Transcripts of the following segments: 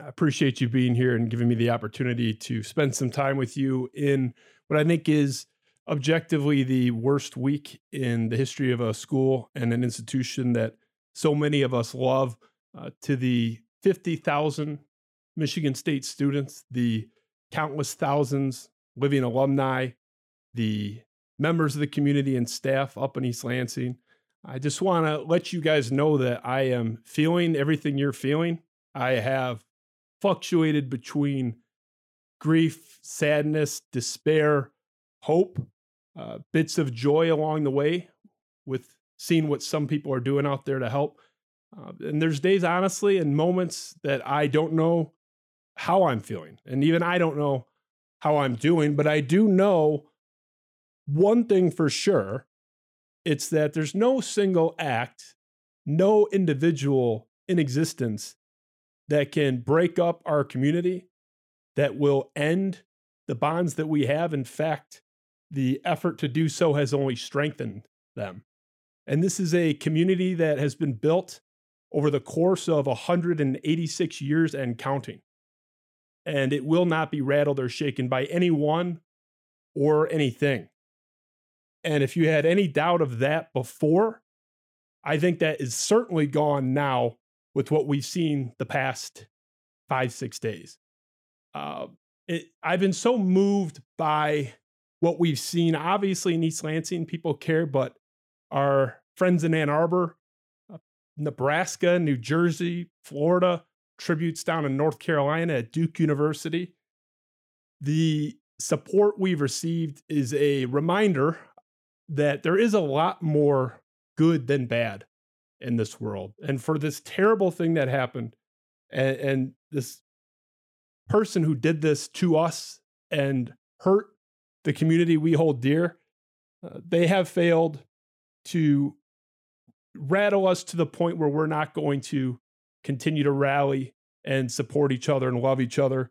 I appreciate you being here and giving me the opportunity to spend some time with you in what I think is objectively the worst week in the history of a school and an institution that so many of us love. Uh, to the 50,000 Michigan State students, the countless thousands living alumni, the members of the community and staff up in East Lansing. I just want to let you guys know that I am feeling everything you're feeling. I have fluctuated between grief, sadness, despair, hope, uh, bits of joy along the way with seeing what some people are doing out there to help. Uh, and there's days, honestly, and moments that I don't know how I'm feeling. And even I don't know how I'm doing, but I do know one thing for sure it's that there's no single act, no individual in existence that can break up our community, that will end the bonds that we have. In fact, the effort to do so has only strengthened them. And this is a community that has been built over the course of 186 years and counting. And it will not be rattled or shaken by anyone or anything. And if you had any doubt of that before, I think that is certainly gone now with what we've seen the past five, six days. Uh, it, I've been so moved by what we've seen. Obviously, in East Lansing, people care, but our friends in Ann Arbor, uh, Nebraska, New Jersey, Florida, tributes down in North Carolina at Duke University. The support we've received is a reminder that there is a lot more good than bad in this world. And for this terrible thing that happened, and, and this person who did this to us and hurt the community we hold dear, uh, they have failed to rattle us to the point where we're not going to continue to rally and support each other and love each other.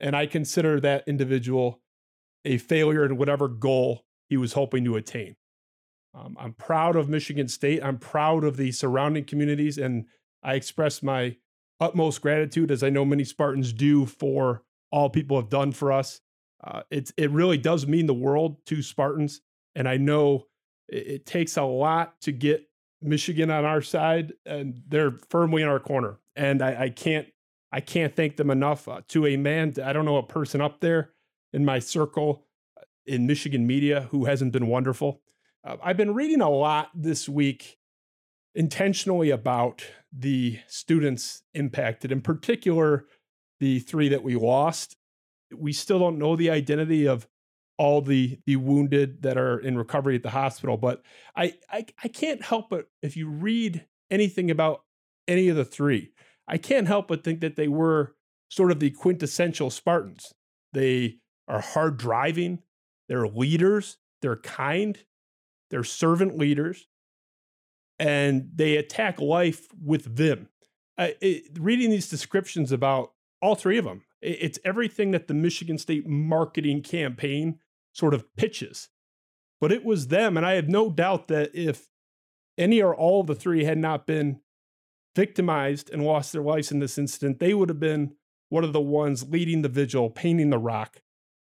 And I consider that individual a failure in whatever goal he was hoping to attain. Um, I'm proud of Michigan State. I'm proud of the surrounding communities, and I express my utmost gratitude, as I know many Spartans do, for all people have done for us. Uh, it's it really does mean the world to Spartans, and I know it, it takes a lot to get Michigan on our side, and they're firmly in our corner. And I, I can't I can't thank them enough. Uh, to a man, I don't know a person up there in my circle uh, in Michigan media who hasn't been wonderful. Uh, I've been reading a lot this week intentionally about the students impacted, in particular, the three that we lost. We still don't know the identity of all the the wounded that are in recovery at the hospital, but I I, I can't help but if you read anything about any of the three, I can't help but think that they were sort of the quintessential Spartans. They are hard driving, they're leaders, they're kind, they're servant leaders, and they attack life with vim. Uh, it, reading these descriptions about all three of them, it, it's everything that the Michigan State marketing campaign sort of pitches. But it was them, and I have no doubt that if any or all of the three had not been victimized and lost their lives in this incident, they would have been one of the ones leading the vigil, painting the rock,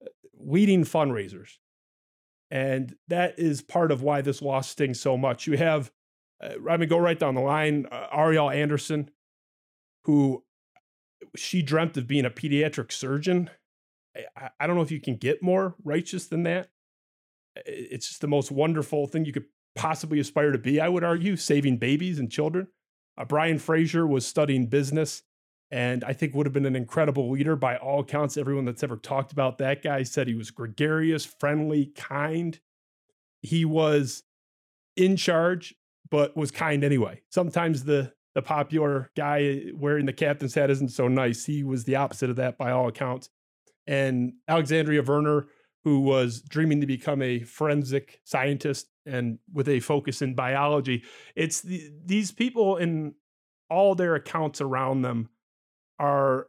uh, leading fundraisers. And that is part of why this loss stings so much. You have, uh, I mean, go right down the line, uh, Arielle Anderson, who she dreamt of being a pediatric surgeon. I, I don't know if you can get more righteous than that. It's just the most wonderful thing you could possibly aspire to be, I would argue, saving babies and children. Uh, Brian Fraser was studying business and I think would have been an incredible leader by all accounts. Everyone that's ever talked about that guy said he was gregarious, friendly, kind. He was in charge, but was kind anyway. Sometimes the the popular guy wearing the captain's hat isn't so nice. He was the opposite of that by all accounts. and Alexandria Verner, who was dreaming to become a forensic scientist and with a focus in biology. It's the, these people and all their accounts around them are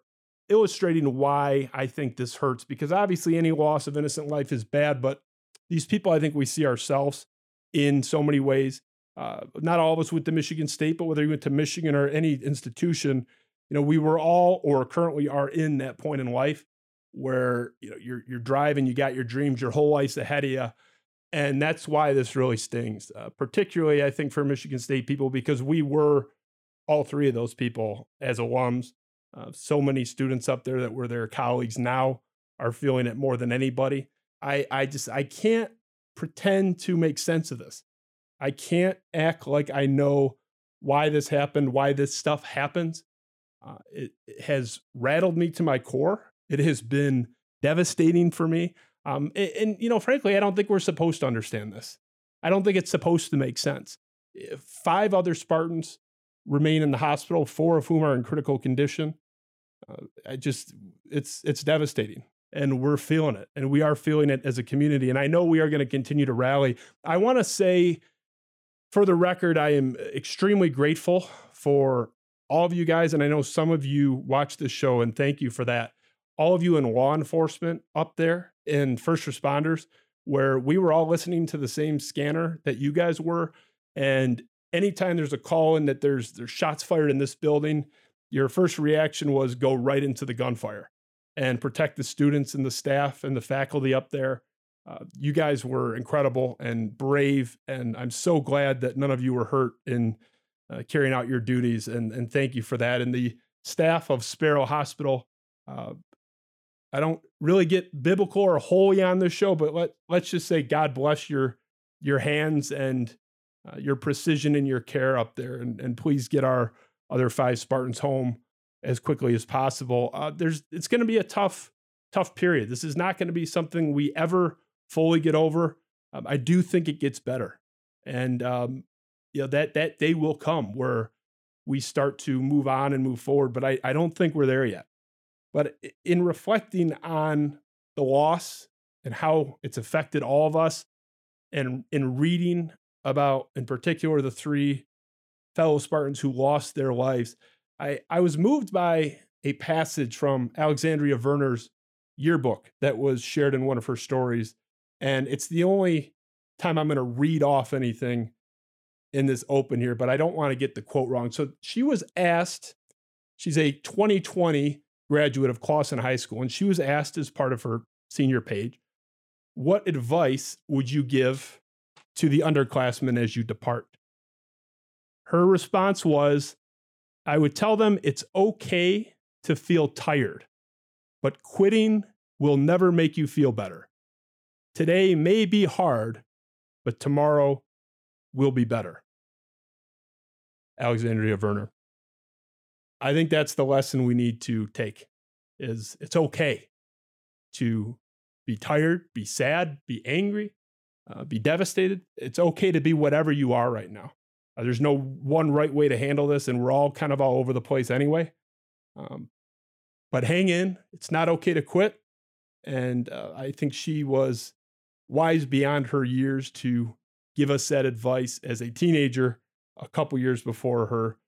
illustrating why I think this hurts because obviously any loss of innocent life is bad, but these people, I think we see ourselves in so many ways. Uh, not all of us went to Michigan State, but whether you went to Michigan or any institution, you know, we were all or currently are in that point in life where you know you're you're driving, you got your dreams, your whole life's ahead of you, and that's why this really stings. Uh, particularly, I think for Michigan State people because we were all three of those people as alums. Uh, so many students up there that were their colleagues now are feeling it more than anybody. I I just I can't pretend to make sense of this. I can't act like I know why this happened, why this stuff happens. Uh, it, it, has rattled me to my core. It has been devastating for me. Um, and, and, you know, frankly, I don't think we're supposed to understand this. I don't think it's supposed to make sense. Five other Spartans remain in the hospital, four of whom are in critical condition. Uh, I just, it's it's devastating and we're feeling it and we are feeling it as a community and i know we are going to continue to rally. I want to say for the record i am extremely grateful for all of you guys and i know some of you watch this show and thank you for that. All of you in law enforcement up there and first responders where we were all listening to the same scanner that you guys were and anytime there's a call in that there's there's shots fired in this building your first reaction was go right into the gunfire and protect the students and the staff and the faculty up there. Uh, you guys were incredible and brave, and I'm so glad that none of you were hurt in uh, carrying out your duties. And and thank you for that. And the staff of Sparrow Hospital. Uh, I don't really get biblical or holy on this show, but let let's just say God bless your your hands and uh, your precision and your care up there, and and please get our other five Spartans home as quickly as possible. Uh, there's it's going to be a tough tough period. This is not going to be something we ever fully get over. Um, I do think it gets better, and um, you know that that day will come where we start to move on and move forward. But I I don't think we're there yet. But in reflecting on the loss and how it's affected all of us, and in reading about, in particular, the three fellow Spartans who lost their lives, I, I was moved by a passage from Alexandria Verner's yearbook that was shared in one of her stories. And it's the only time I'm going to read off anything in this open here, but I don't want to get the quote wrong. So she was asked, she's a 2020 graduate of Clawson High School, and she was asked as part of her senior page, what advice would you give to the underclassmen as you depart? Her response was, I would tell them it's okay to feel tired, but quitting will never make you feel better. Today may be hard, but tomorrow will be better. Alexandria Verner. I think that's the lesson we need to take is it's okay to be tired, be sad, be angry, uh, be devastated. It's okay to be whatever you are right now. Uh, there's no one right way to handle this, and we're all kind of all over the place anyway. Um, but hang in. It's not okay to quit. And uh, I think she was wise beyond her years to give us that advice as a teenager a couple years before her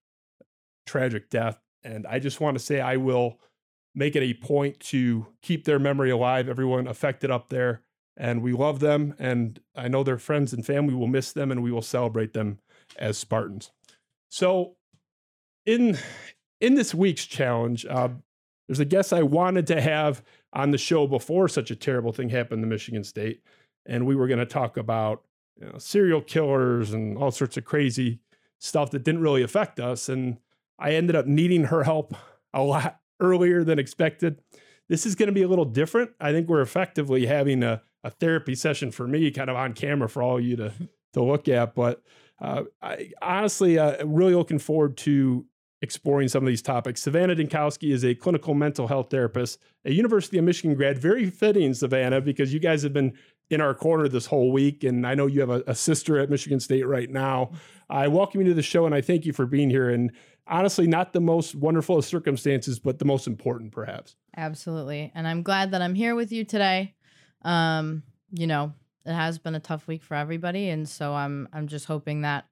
tragic death. And I just want to say I will make it a point to keep their memory alive, everyone affected up there. And we love them. And I know their friends and family will miss them, and we will celebrate them as Spartans. So, in in this week's challenge, uh, there's a guest I wanted to have on the show before such a terrible thing happened to Michigan State, and we were going to talk about you know, serial killers and all sorts of crazy stuff that didn't really affect us. And I ended up needing her help a lot earlier than expected. This is going to be a little different. I think we're effectively having a, a therapy session for me, kind of on camera for all you to to look at. But uh, I honestly uh, really looking forward to exploring some of these topics. Savannah Dynkowski is a clinical mental health therapist, a University of Michigan grad. Very fitting, Savannah, because you guys have been in our corner this whole week, and I know you have a, a sister at Michigan State right now. I welcome you to the show, and I thank you for being here. And honestly not the most wonderful of circumstances, but the most important perhaps. Absolutely. And I'm glad that I'm here with you today. Um, you know, it has been a tough week for everybody. And so I'm I'm just hoping that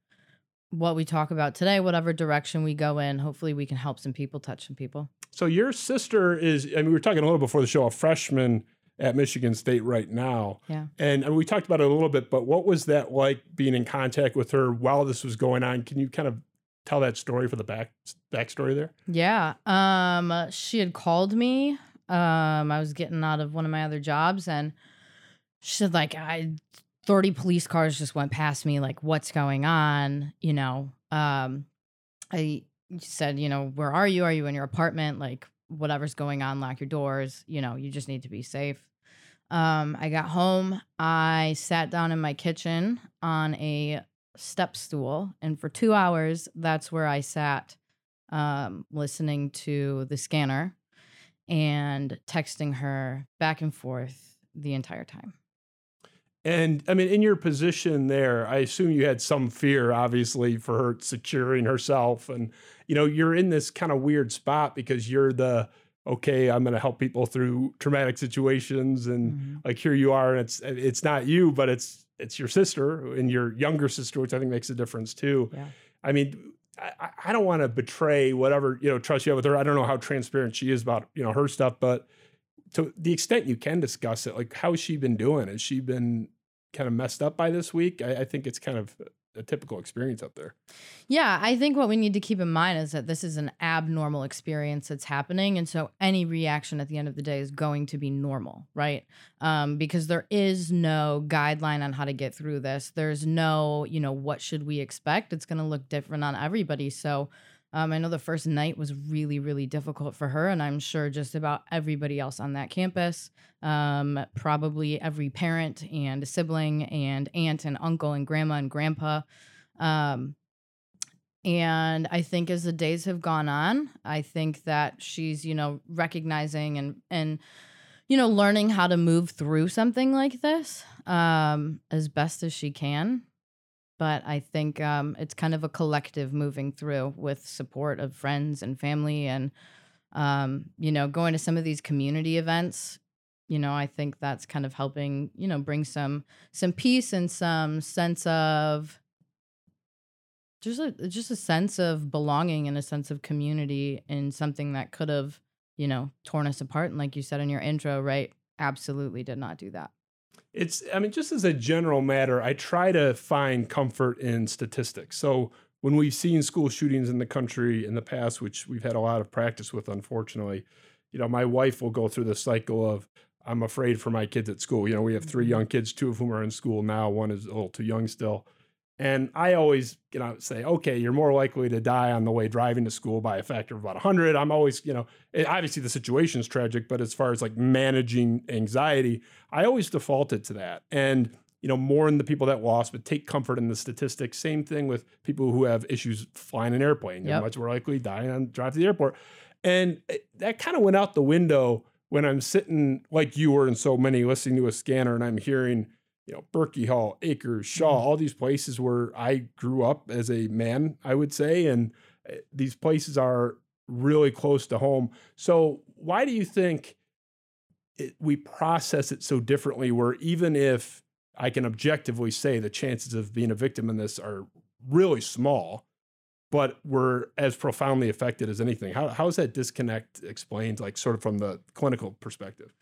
what we talk about today, whatever direction we go in, hopefully we can help some people, touch some people. So your sister is, I mean, we were talking a little before the show, a freshman at Michigan State right now. Yeah. And, and we talked about it a little bit, but what was that like being in contact with her while this was going on? Can you kind of tell that story for the back backstory there? Yeah. Um, she had called me. Um, I was getting out of one of my other jobs and she said like I 30 police cars just went past me, like, what's going on? You know, um, I said, you know, where are you? Are you in your apartment? Like, whatever's going on, lock your doors. You know, you just need to be safe. Um, I got home. I sat down in my kitchen on a step stool, and for two hours, that's where I sat, um, listening to the scanner and texting her back and forth the entire time. And I mean, in your position there, I assume you had some fear, obviously, for her securing herself. And, you know, you're in this kind of weird spot because you're the, okay, I'm going to help people through traumatic situations. And mm-hmm. like here you are, and it's, it's not you, but it's, it's your sister and your younger sister, which I think makes a difference too. Yeah. I mean, I, I don't want to betray whatever, you know, trust you have with her. I don't know how transparent she is about, you know, her stuff, but to the extent you can discuss it, like how's she been doing? Has she been kind of messed up by this week. I, I think it's kind of a typical experience up there. Yeah, I think what we need to keep in mind is that this is an abnormal experience that's happening. And so any reaction at the end of the day is going to be normal, right? Um, because there is no guideline on how to get through this. There's no, you know, what should we expect? It's going to look different on everybody. So, um, I know the first night was really, really difficult for her, and I'm sure just about everybody else on that campus. Um, probably every parent and a sibling and aunt and uncle and grandma and grandpa. Um, and I think as the days have gone on, I think that she's, you know, recognizing and and you know, learning how to move through something like this um, as best as she can but I think um, it's kind of a collective moving through with support of friends and family, and um, you know, going to some of these community events. You know, I think that's kind of helping. You know, bring some some peace and some sense of just a just a sense of belonging and a sense of community in something that could have you know torn us apart. And like you said in your intro, right? Absolutely did not do that it's i mean just as a general matter i try to find comfort in statistics. So when we've seen school shootings in the country in the past which we've had a lot of practice with unfortunately you know my wife will go through the cycle of i'm afraid for my kids at school. You know we have three mm-hmm. young kids two of whom are in school now one is a little too young still and I always, you know, say, okay, you're more likely to die on the way driving to school by a factor of about 100. I'm always, you know, eh, obviously the situation is tragic, but as far as like managing anxiety, I always defaulted to that. And, you know, mourn the people that lost, but take comfort in the statistics. Same thing with people who have issues flying an airplane. You're yep. much more likely dying on drive to the airport. And eh, that kind of went out the window when I'm sitting like you were and so many listening to a scanner and I'm hearing you know, Berkey Hall, Akers, Shaw, mm-hmm. all these places where I grew up as a man, I would say. And eh, these places are really close to home. So, why do you think it, we process it so differently? Where even if I can objectively say the chances of being a victim in this are really small, but we're as profoundly affected as anything. How, how is that disconnect explained, like sort of from the clinical perspective?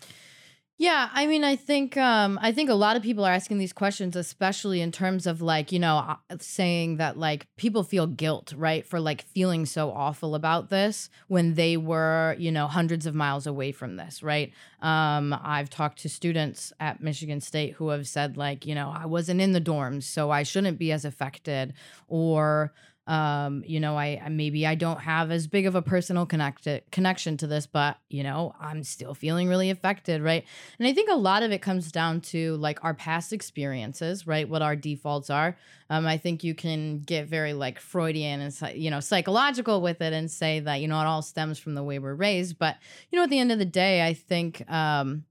Yeah, I mean, I think um, I think a lot of people are asking these questions, especially in terms of like you know uh, saying that like people feel guilt, right, for like feeling so awful about this when they were you know hundreds of miles away from this, right? Um, I've talked to students at Michigan State who have said like you know I wasn't in the dorms, so I shouldn't be as affected, or um you know I, maybe i don't have as big of a personal connect connection to this but you know i'm still feeling really affected right? And i think a lot of it comes down to like our past experiences right? What our defaults are. Um i think you can get very like freudian and you know psychological with it and say that you know it all stems from the way we're raised but you know at the end of the day i think um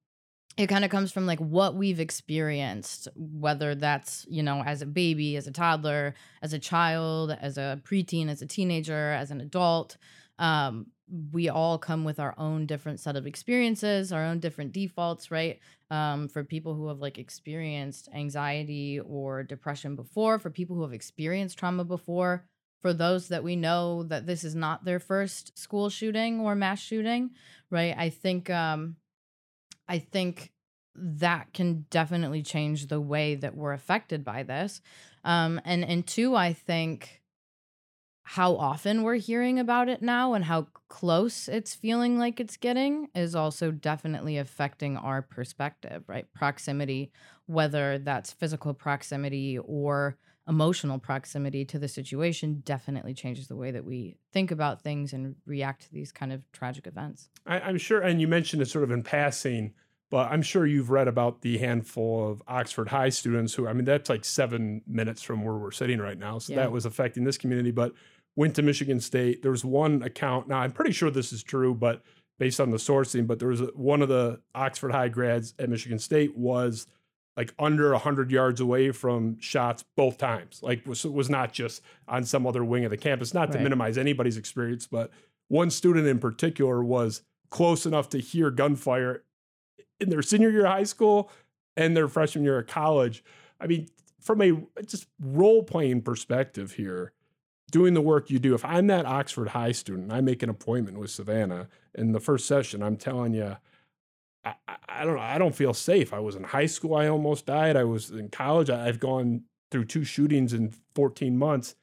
it kind of comes from like what we've experienced, whether that's, you know, as a baby, as a toddler, as a child, as a preteen, as a teenager, as an adult. Um, we all come with our own different set of experiences, our own different defaults, right? Um, for people who have like experienced anxiety or depression before, for people who have experienced trauma before, for those that we know that this is not their first school shooting or mass shooting, right? I think um I think that can definitely change the way that we're affected by this. Um and and two, I think how often we're hearing about it now and how close it's feeling like it's getting is also definitely affecting our perspective, right? Proximity, whether that's physical proximity or emotional proximity to the situation, definitely changes the way that we think about things and react to these kind of tragic events. I, I'm sure, and you mentioned it sort of in passing, but I'm sure you've read about the handful of Oxford High students who, I mean, that's like seven minutes from where we're sitting right now. So Yeah. that was affecting this community, but went to Michigan State. There was one account. Now, I'm pretty sure this is true, but based on the sourcing, but there was a, one of the Oxford High grads at Michigan State was like under 100 yards away from shots both times. Like was was not just on some other wing of the campus. Not to Right. minimize anybody's experience, but one student in particular was close enough to hear gunfire in their senior year of high school and their freshman year of college. I mean, from a just role playing perspective here, doing the work you do, if I'm that Oxford High student, I make an appointment with Savannah in the first session, I'm telling you, I, I- don't know, I don't feel safe. I was in high school, I almost died. I was in college, I- I've gone through two shootings in 14 months.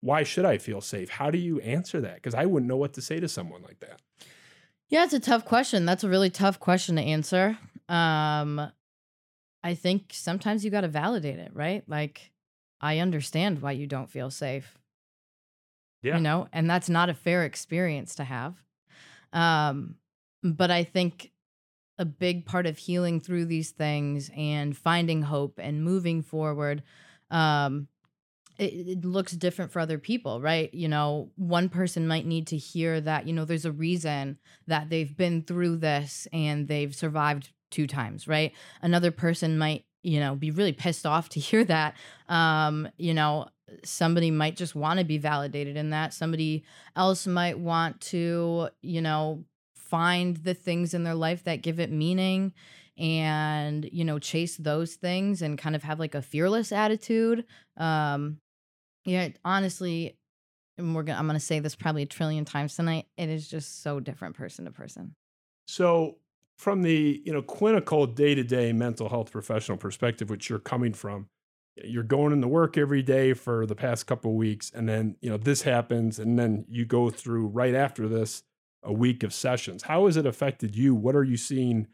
Why should I feel safe? How do you answer that? Because I wouldn't know what to say to someone like that. Yeah, it's a tough question. That's a really tough question to answer. Um I think sometimes you got to validate it, right? Like I understand why you don't feel safe. Yeah. You know, and that's not a fair experience to have. Um but I think a big part of healing through these things and finding hope and moving forward um it, it looks different for other people, right? You know, one person might need to hear that, you know, there's a reason that they've been through this and they've survived two times, right? Another person might, you know, be really pissed off to hear that. Um, you know, somebody might just want to be validated in that. Somebody else might want to, you know, find the things in their life that give it meaning and, you know, chase those things and kind of have like a fearless attitude. Um, yeah, honestly, and we're gonna I'm gonna say this probably a trillion times tonight. It is just so different person to person. So, from the you know clinical day to day mental health professional perspective, which you're coming from, you're going into work every day for the past couple weeks, and then you know this happens, and then you go through right after this a week of sessions. How has it affected you? What are you seeing?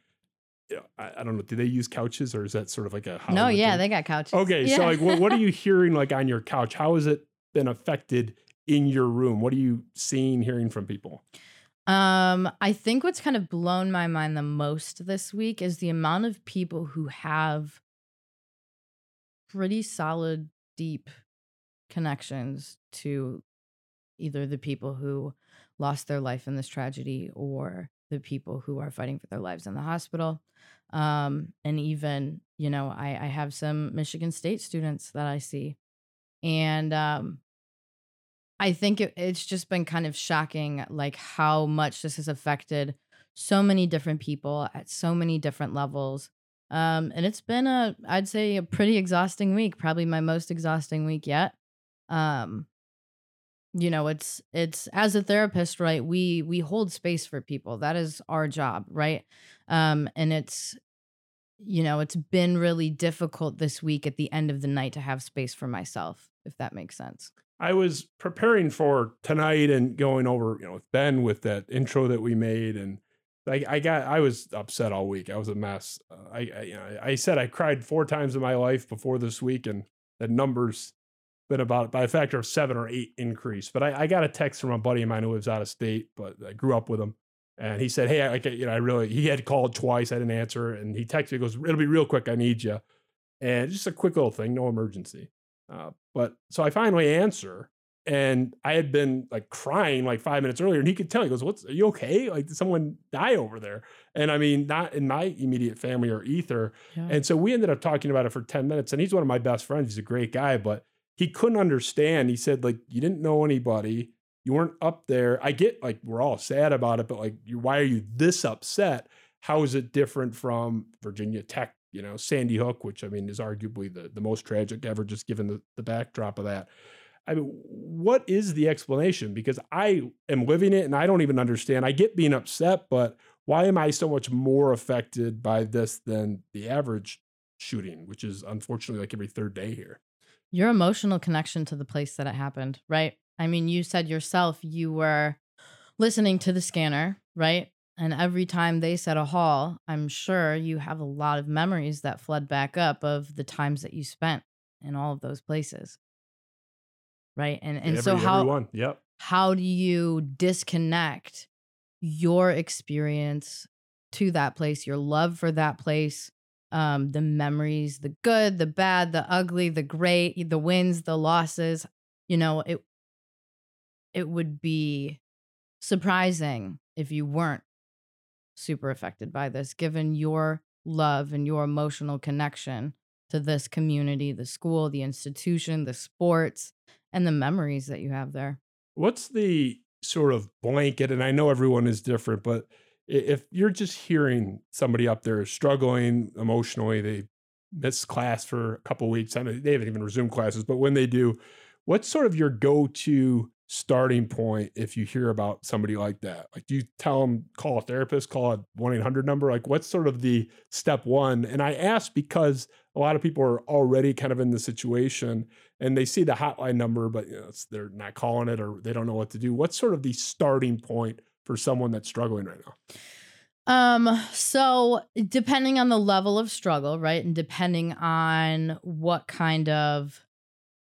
I, I don't know. Do they use couches, or is that sort of like a no, yeah, thing? they got couches. Okay, Yeah. so like, what, what are you hearing like on your couch? How has it been affected in your room? What are you seeing, hearing from people? Um, I think what's kind of blown my mind the most this week is the amount of people who have pretty solid, deep connections to either the people who lost their life in this tragedy or the people who are fighting for their lives in the hospital. Um, and even, you know, I, I have some Michigan State students that I see. And um, I think it, it's just been kind of shocking, like how much this has affected so many different people at so many different levels. Um, and it's been a, I'd say, a pretty exhausting week, probably my most exhausting week yet. Um, you know, it's it's as a therapist, right? We we hold space for people. That is our job, right? Um, and it's you know, it's been really difficult this week at the end of the night to have space for myself, if that makes sense. I was preparing for tonight and going over, you know, with Ben with that intro that we made, and I, I got, I was upset all week. I was a mess. Uh, I, I, I said I cried four times in my life before this week, and the numbers been about by a factor of seven or eight increase. But I, I got a text from a buddy of mine who lives out of state, but I grew up with him, and he said, "Hey, I, I you know, I really." He had called twice. I didn't answer, and he texted me, goes, It'll be real quick. I need you," and just a quick little thing, no emergency. Uh, but so I finally answer, and I had been like crying like five minutes earlier, and he could tell. He goes, "What's? Are you okay? Like, did someone die over there?" And I mean, not in my immediate family or ether. Yeah. And so we ended up talking about it for ten minutes. And he's one of my best friends. He's a great guy, but he couldn't understand. He said, like, you didn't know anybody. You weren't up there. I get like we're all sad about it, but like, why are you this upset? How is it different from Virginia Tech? You know, Sandy Hook, which I mean is arguably the the most tragic ever, just given the the backdrop of that. I mean, what is the explanation? Because I am living it and I don't even understand. I get being upset, but why am I so much more affected by this than the average shooting, which is unfortunately like every third day here? Your emotional connection to the place that it happened, right? I mean, you said yourself you were listening to the scanner, right? And every time they said a hall, I'm sure you have a lot of memories that flood back up of the times that you spent in all of those places right and and every, so how everyone, yep. how do you disconnect your experience to that place your love for that place um the memories the good the bad the ugly the great the wins the losses you know it it would be surprising if you weren't super affected by this given your love and your emotional connection to this community the school the institution the sports and the memories that you have there. What's the sort of blanket? And I know everyone is different, but if you're just hearing somebody up there struggling emotionally, they miss class for a couple weeks, I mean, they haven't even resumed classes, but when they do, what's sort of your go to starting point if you hear about somebody like that? Like, do you tell them, call a therapist, call a 1 800 number? Like, what's sort of the step one? And I ask because a lot of people are already kind of in the situation and they see the hotline number, but you know, they're not calling it or they don't know what to do. What's sort of the starting point for someone that's struggling right now? Um, so depending on the level of struggle, right? And depending on what kind of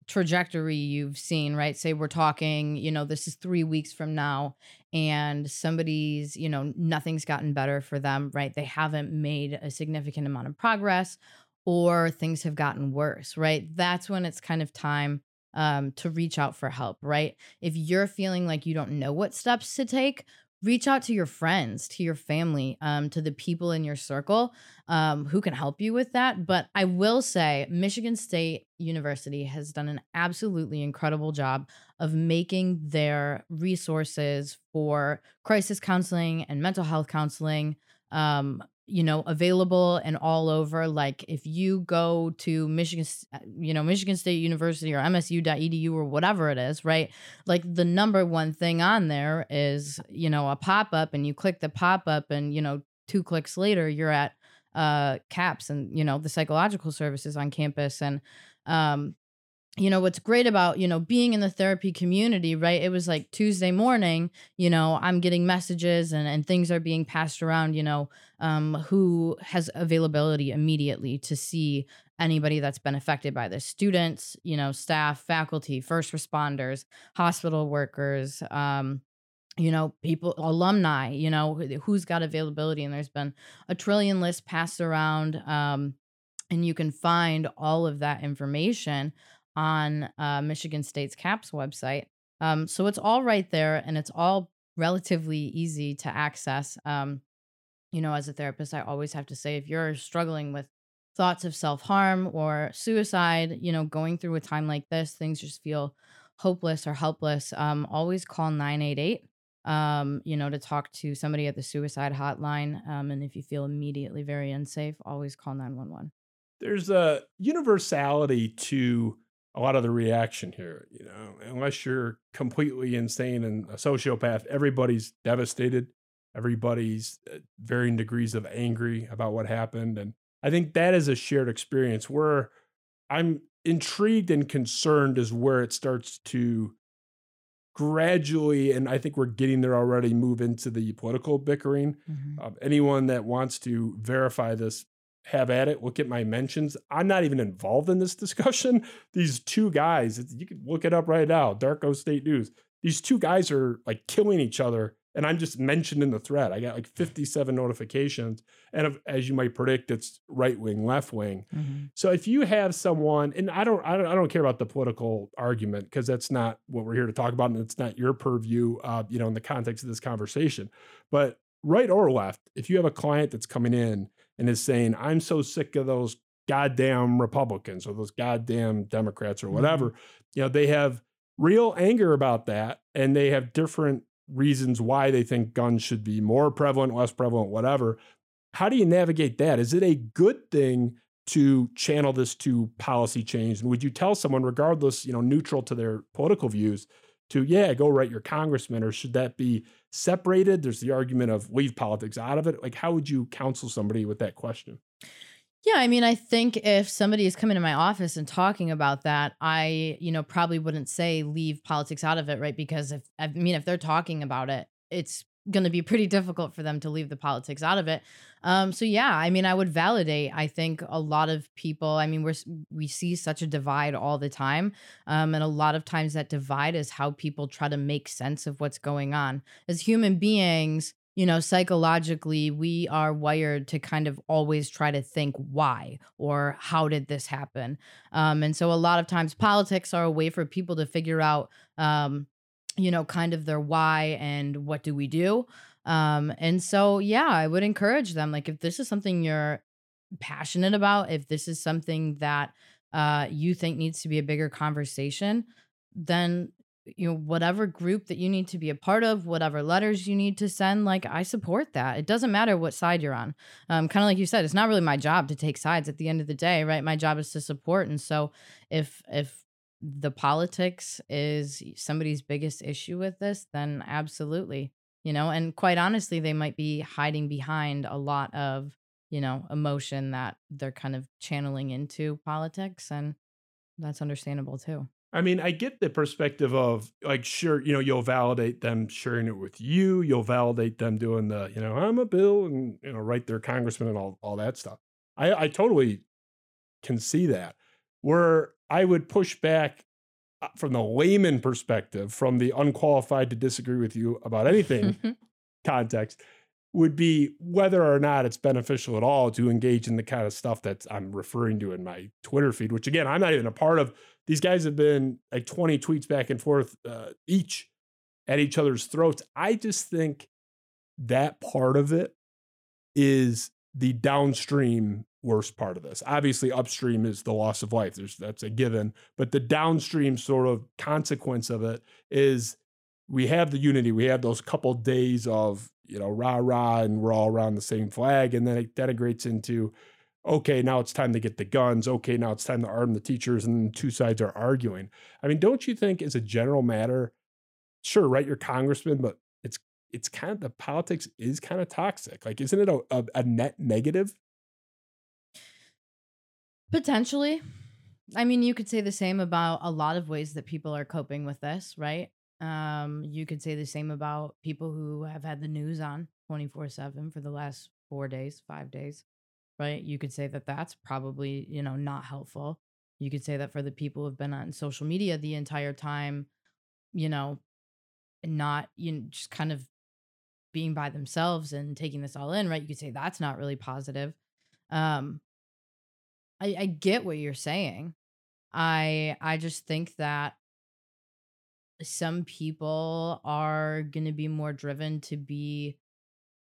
trajectory you've seen, right? Say we're talking, you know, this is three weeks from now, and somebody's, you know, nothing's gotten better for them, right? They haven't made a significant amount of progress, or things have gotten worse, right? That's when it's kind of time um, to reach out for help, right? If you're feeling like you don't know what steps to take, reach out to your friends, to your family, um, to the people in your circle um, who can help you with that. But I will say, Michigan State University has done an absolutely incredible job of making their resources for crisis counseling and mental health counseling um, you know available and all over like if you go to michigan uh, you know michigan state university or msu.edu or whatever it is right? Like the number one thing on there is you know a pop-up and you click the pop-up and you know two clicks later you're at uh caps and you know the psychological services on campus and um you know what's great about you know being in the therapy community right it was like tuesday morning you know i'm getting messages and, and things are being passed around you know um, who has availability immediately to see anybody that's been affected by this. Students you know staff faculty first responders hospital workers um, you know people alumni you know who's got availability and there's been a trillion lists passed around um, and you can find all of that information on uh, Michigan State's CAPS website. Um, so it's all right there and it's all relatively easy to access. Um, you know, as a therapist, I always have to say if you're struggling with thoughts of self harm or suicide, you know, going through a time like this, things just feel hopeless or helpless, um, always call 988. Um, you know, to talk to somebody at the suicide hotline. Um, and if you feel immediately very unsafe, always call 911. There's a universality to a lot of the reaction here. You know, unless you're completely insane and a sociopath, everybody's devastated. Everybody's uh, varying degrees of angry about what happened. And I think that is a shared experience where I'm intrigued and concerned is where it starts to gradually, and I think we're getting there already, move into the political bickering. Mm-hmm. Uh, anyone that wants to verify this have at it. Look at my mentions. I'm not even involved in this discussion. These two guys, you can look it up right now, Darko State News. These two guys are like killing each other and I'm just mentioned in the thread. I got like 57 notifications, and as you might predict, it's right wing, left wing. Mm-hmm. So if you have someone, and I don't, I don't, I don't care about the political argument because that's not what we're here to talk about, and it's not your purview, uh, you know, in the context of this conversation. But right or left, if you have a client that's coming in and is saying, "I'm so sick of those goddamn Republicans or those goddamn Democrats or mm-hmm. whatever," you know, they have real anger about that, and they have different reasons why they think guns should be more prevalent, less prevalent, whatever. How do you navigate that? Is it a good thing to channel this to policy change? And would you tell someone, regardless, you know, neutral to their political views, to yeah, go write your congressman, or should that be separated? There's the argument of leave politics out of it. Like, how would you counsel somebody with that question? Yeah, I mean, I think if somebody is coming to my office and talking about that, I, you know, probably wouldn't say leave politics out of it, right? Because if I mean, if they're talking about it, it's going to be pretty difficult for them to leave the politics out of it. Um, so yeah, I mean, I would validate. I think a lot of people. I mean, we're we see such a divide all the time, um, and a lot of times that divide is how people try to make sense of what's going on. As human beings, you know, psychologically, we are wired to kind of always try to think why or how did this happen. Um, and so a lot of times politics are a way for people to figure out, um, you know, kind of their why and what do we do. Um, and so, yeah, I would encourage them. Like, if this is something you're passionate about, if this is something that uh, you think needs to be a bigger conversation, then you know whatever group that you need to be a part of whatever letters you need to send like i support that it doesn't matter what side you're on um, kind of like you said it's not really my job to take sides at the end of the day right my job is to support and so if if the politics is somebody's biggest issue with this then absolutely you know and quite honestly they might be hiding behind a lot of you know emotion that they're kind of channeling into politics and that's understandable too I mean, I get the perspective of like, sure, you know, you'll validate them sharing it with you. You'll validate them doing the, you know, I'm a bill and, you know, write their congressman and all, all that stuff. I, I totally can see that. Where I would push back uh, from the layman perspective, from the unqualified to disagree with you about anything context, would be whether or not it's beneficial at all to engage in the kind of stuff that I'm referring to in my Twitter feed, which again, I'm not even a part of. These guys have been like 20 tweets back and forth uh, each at each other's throats. I just think that part of it is the downstream worst part of this. Obviously, upstream is the loss of life. There's that's a given, but the downstream sort of consequence of it is we have the unity. We have those couple days of you know rah rah, and we're all around the same flag, and then it denigrates into okay, now it's time to get the guns. Okay, now it's time to arm the teachers, and two sides are arguing. I mean, don't you think, as a general matter, sure, write your congressman, but it's it's kind of the politics is kind of toxic. Like, isn't it a, a, a net negative? Potentially. I mean, you could say the same about a lot of ways that people are coping with this, right? Um, you could say the same about people who have had the news on 24 7 for the last four days, five days, right? You could say that that's probably, you know, not helpful. You could say that for the people who've been on social media the entire time, you know, not, you know, just kind of being by themselves and taking this all in, right? You could say that's not really positive. Um, I, I get what you're saying. I I just think that some people are going to be more driven to be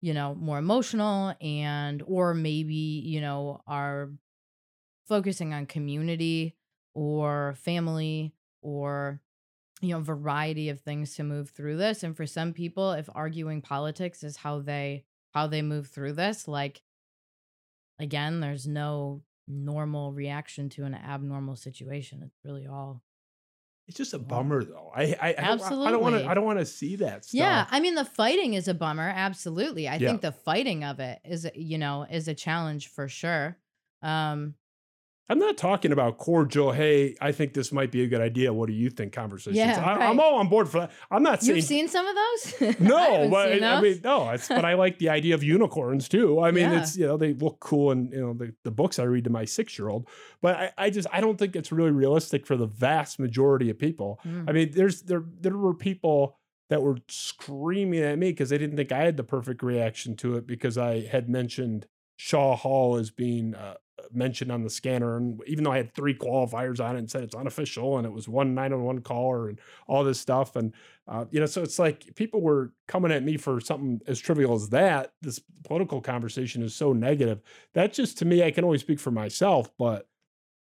you know more emotional and or maybe you know are focusing on community or family or you know variety of things to move through this and for some people if arguing politics is how they how they move through this like again there's no normal reaction to an abnormal situation it's really all it's just a bummer, though. I I, I absolutely I don't want to I don't want to see that. Stuff. Yeah, I mean the fighting is a bummer. Absolutely, I yeah. think the fighting of it is you know is a challenge for sure. Um, I'm not talking about cordial. Hey, I think this might be a good idea. What do you think? Conversations. Yeah, I, am all on board for that. I'm not saying you've seen some of those. no, but I mean, no. It's but I like the idea of unicorns too. I mean, yeah. it's you know they look cool and you know the, the books I read to my six year old. But I, I just I don't think it's really realistic for the vast majority of people. Mm. I mean, there's there there were people that were screaming at me because they didn't think I had the perfect reaction to it because I had mentioned Shaw Hall as being uh, mentioned on the scanner. And even though I had three qualifiers on it and said it's unofficial and it was one 901 caller and all this stuff. And, uh, you know, so it's like people were coming at me for something as trivial as that. This political conversation is so negative. That just to me, I can only speak for myself, but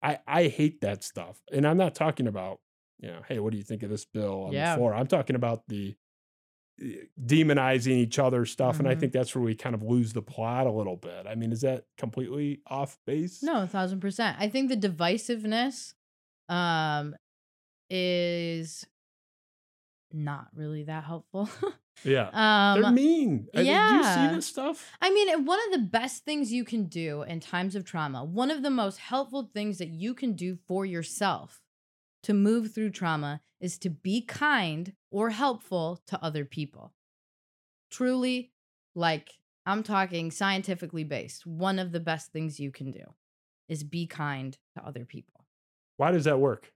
I, I hate that stuff. And I'm not talking about, you know, hey, what do you think of this bill on Yeah. the floor? I'm talking about the demonizing each other stuff. And I Mhm. think that's where we kind of lose the plot a little bit. I mean, is that completely off base? No, a thousand percent. I think the divisiveness um is not really that helpful. Yeah. um, They're mean. I mean, you yeah. see this stuff? I mean, one of the best things you can do in times of trauma, one of the most helpful things that you can do for yourself to move through trauma is to be kind or helpful to other people. Truly, like I'm talking scientifically based, one of the best things you can do is be kind to other people. Why does that work?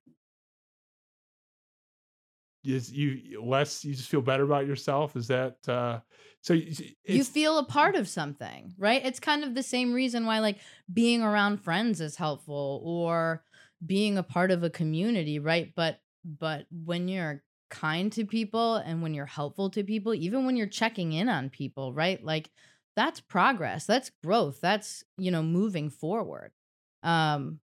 Is you less you just feel better about yourself? Is that uh so you, you feel a part of something, right? It's kind of the same reason why like being around friends is helpful or being a part of a community, right? But but when you're kind to people and when you're helpful to people, even when you're checking in on people, right? Like that's progress, that's growth, that's, you know, moving forward. Um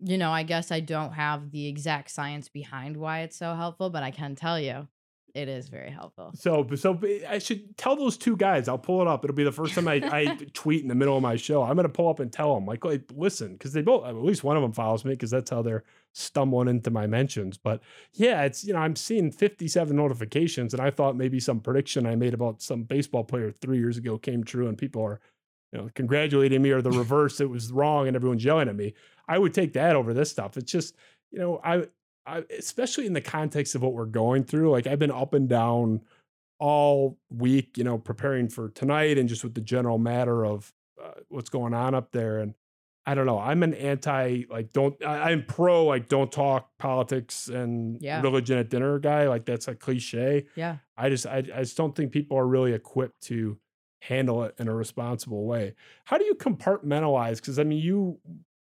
you know, I guess I don't have the exact science behind why it's so helpful, but I can tell you it is very helpful. so so I should tell those two guys. I'll pull it up. It'll be the first time I, I tweet in the middle of my show. I'm gonna pull up and tell them like, like listen, because they both at least one of them follows me because that's how they're stumbling into my mentions. But yeah, it's you know I'm seeing 57 notifications, and I thought maybe some prediction I made about some baseball player three years ago came true, and people are you know congratulating me or the reverse. it was wrong, and everyone's yelling at me. I would take that over this stuff. It's just you know I I, especially in the context of what we're going through, like I've been up and down all week, you know, preparing for tonight and just with the general matter of uh, what's going on up there. And I don't know, I'm an anti, like, don't, I, I'm pro, like, don't talk politics and Yeah. religion at dinner guy. Like, that's a cliche. Yeah. I just, I, I just don't think people are really equipped to handle it in a responsible way. How do you compartmentalize? Because I mean, you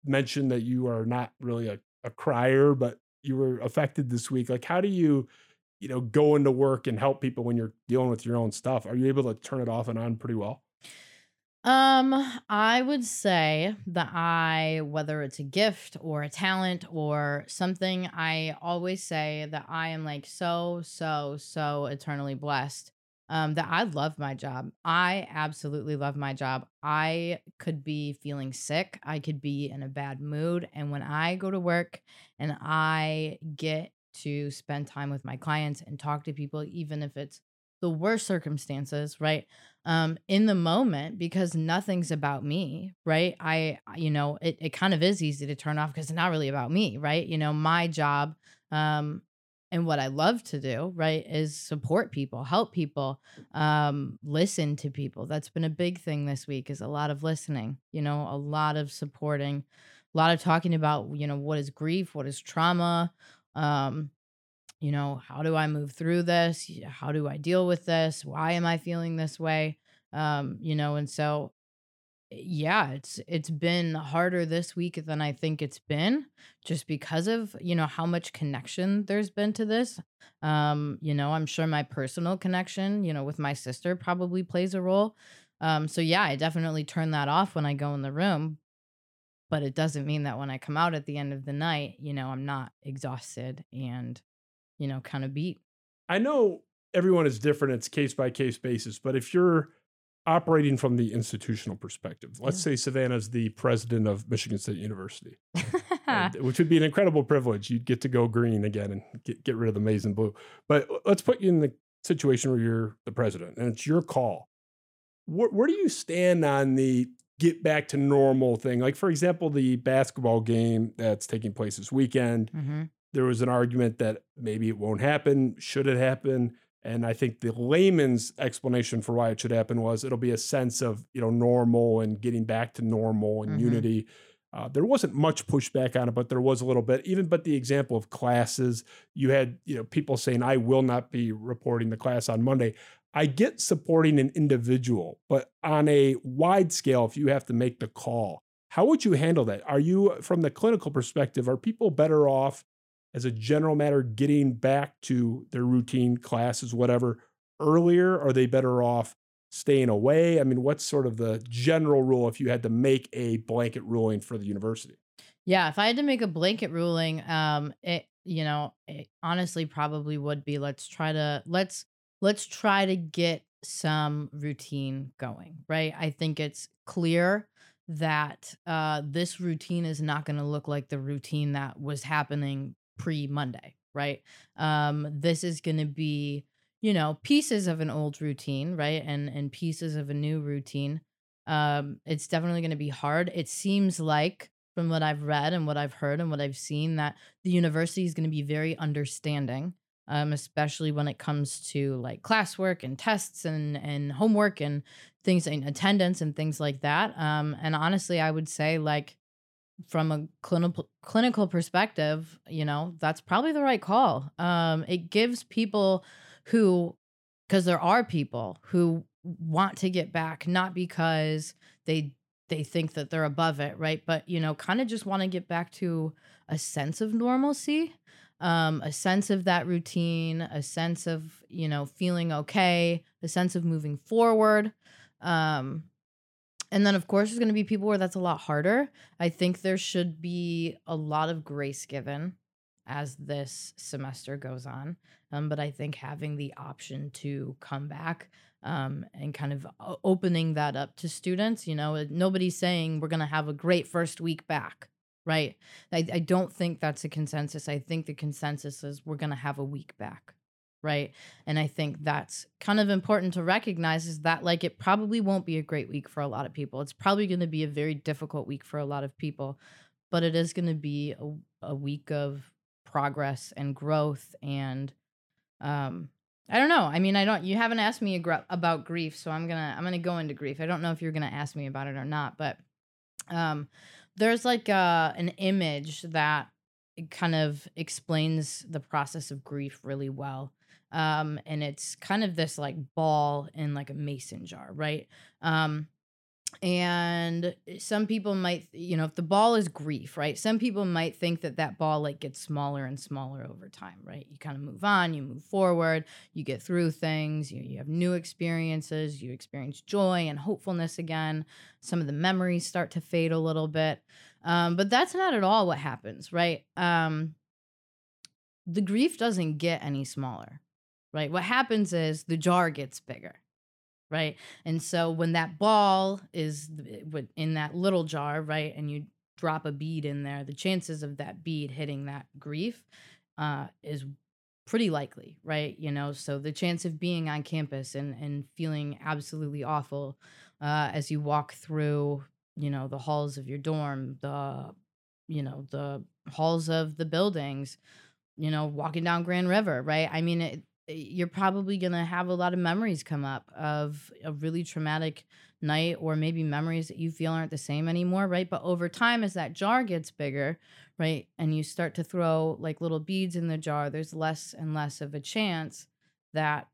mentioned that you are not really a, a crier, but you were affected this week. Like, how do you, you know, go into work and help people when you're dealing with your own stuff? Are you able to turn it off and on pretty well? Um, I would say that I, whether it's a gift or a talent or something, I always say that I am like so, so, so eternally blessed. Um, that I love my job. I absolutely love my job. I could be feeling sick. I could be in a bad mood. And when I go to work and I get to spend time with my clients and talk to people, even if it's the worst circumstances, right? Um in the moment because nothing's about me right? I you know it, it kind of is easy to turn off because it's not really about me right? You know my job um and what i love to do right is support people help people um listen to people. That's been a big thing this week is a lot of listening you know a lot of supporting a lot of talking about you know what is grief what is trauma um you know how do i move through this? How do i deal with this? Why am i feeling this way? Um you know and so yeah it's it's been harder this week than i think it's been just because of you know how much connection there's been to this. Um you know i'm sure my personal connection you know with my sister probably plays a role. Um so yeah i definitely turn that off when i go in the room but it doesn't mean that when i come out at the end of the night you know i'm not exhausted and you know kind of beat I know everyone is different. It's case by case basis. But if you're operating from the institutional perspective, let's say Savannah's the president of Michigan State University, and- which would be an incredible privilege. You'd get to go green again and get, get rid of the maize and blue. But let's put you in the situation where you're the president and it's your call. Where, where do you stand on the get back to normal thing? Like, for example, the basketball game that's taking place this weekend hmm there was an argument that maybe it won't happen. Should it happen? And I think the layman's explanation for why it should happen was it'll be a sense of you know normal and getting back to normal and Mhm. unity. Uh, there wasn't much pushback on it, but there was a little bit. Even but the example of classes, you had you know people saying, "I will not be reporting the class on Monday." I get supporting an individual, but on a wide scale, if you have to make the call, how would you handle that? Are you, from the clinical perspective, are people better off as a general matter getting back to their routine classes, whatever, earlier? Are they better off staying away? I mean, what's sort of the general rule if you had to make a blanket ruling for the university? Yeah, if I had to make a blanket ruling, um, it you know, it honestly probably would be let's try to let's let's try to get some routine going, right? I think it's clear that uh, this routine is not going to look like the routine that was happening pre Monday, right? Um, this is going to be, you know, pieces of an old routine, right, and and pieces of a new routine. Um, it's definitely going to be hard. It seems like from what I've read and what I've heard and what I've seen that the university is going to be very understanding um, especially when it comes to like classwork and tests and and homework and things and attendance and things like that. Um, and honestly, I would say like from a clinical clinical perspective, you know, that's probably the right call. Um, it gives people who, because there are people who want to get back, not because they they think that they're above it, right? But you know, kind of just want to get back to a sense of normalcy um, a sense of that routine, a sense of, you know, feeling okay, a sense of moving forward. Um, and then, of course, there's going to be people where that's a lot harder. I think there should be a lot of grace given as this semester goes on. Um, but I think having the option to come back um, and kind of opening that up to students, you know, nobody's saying we're going to have a great first week back right? I, I don't think that's a consensus. I think the consensus is we're going to have a week back, right? And I think that's kind of important to recognize is that, like, it probably won't be a great week for a lot of people. It's probably going to be a very difficult week for a lot of people, but it is going to be a, a week of progress and growth and, um, I don't know. I mean, I don't. You haven't asked me about grief, so I'm gonna I'm gonna go into grief. I don't know if you're gonna ask me about it or not, but um, there's like uh, an image that kind of explains the process of grief really well. Um, and it's kind of this like ball in like a mason jar, right? Um, and some people might you know if the ball is grief right? Some people might think that that ball like gets smaller and smaller over time right? You kind of move on you move forward you get through things you, you have new experiences you experience joy and hopefulness again. Some of the memories start to fade a little bit um, but that's not at all what happens right? Um, the grief doesn't get any smaller right what happens is the jar gets bigger right? And so when that ball is in that little jar, right, and you drop a bead in there, the chances of that bead hitting that grief uh, is pretty likely, right? You know, so the chance of being on campus and and feeling absolutely awful uh, as you walk through, you know, the halls of your dorm, the you know the halls of the buildings, you know, walking down Grand River, right? I mean, it, you're probably going to have a lot of memories come up of a really traumatic night or maybe memories that you feel aren't the same anymore, right? But over time, as that jar gets bigger, right, and you start to throw like little beads in the jar, there's less and less of a chance that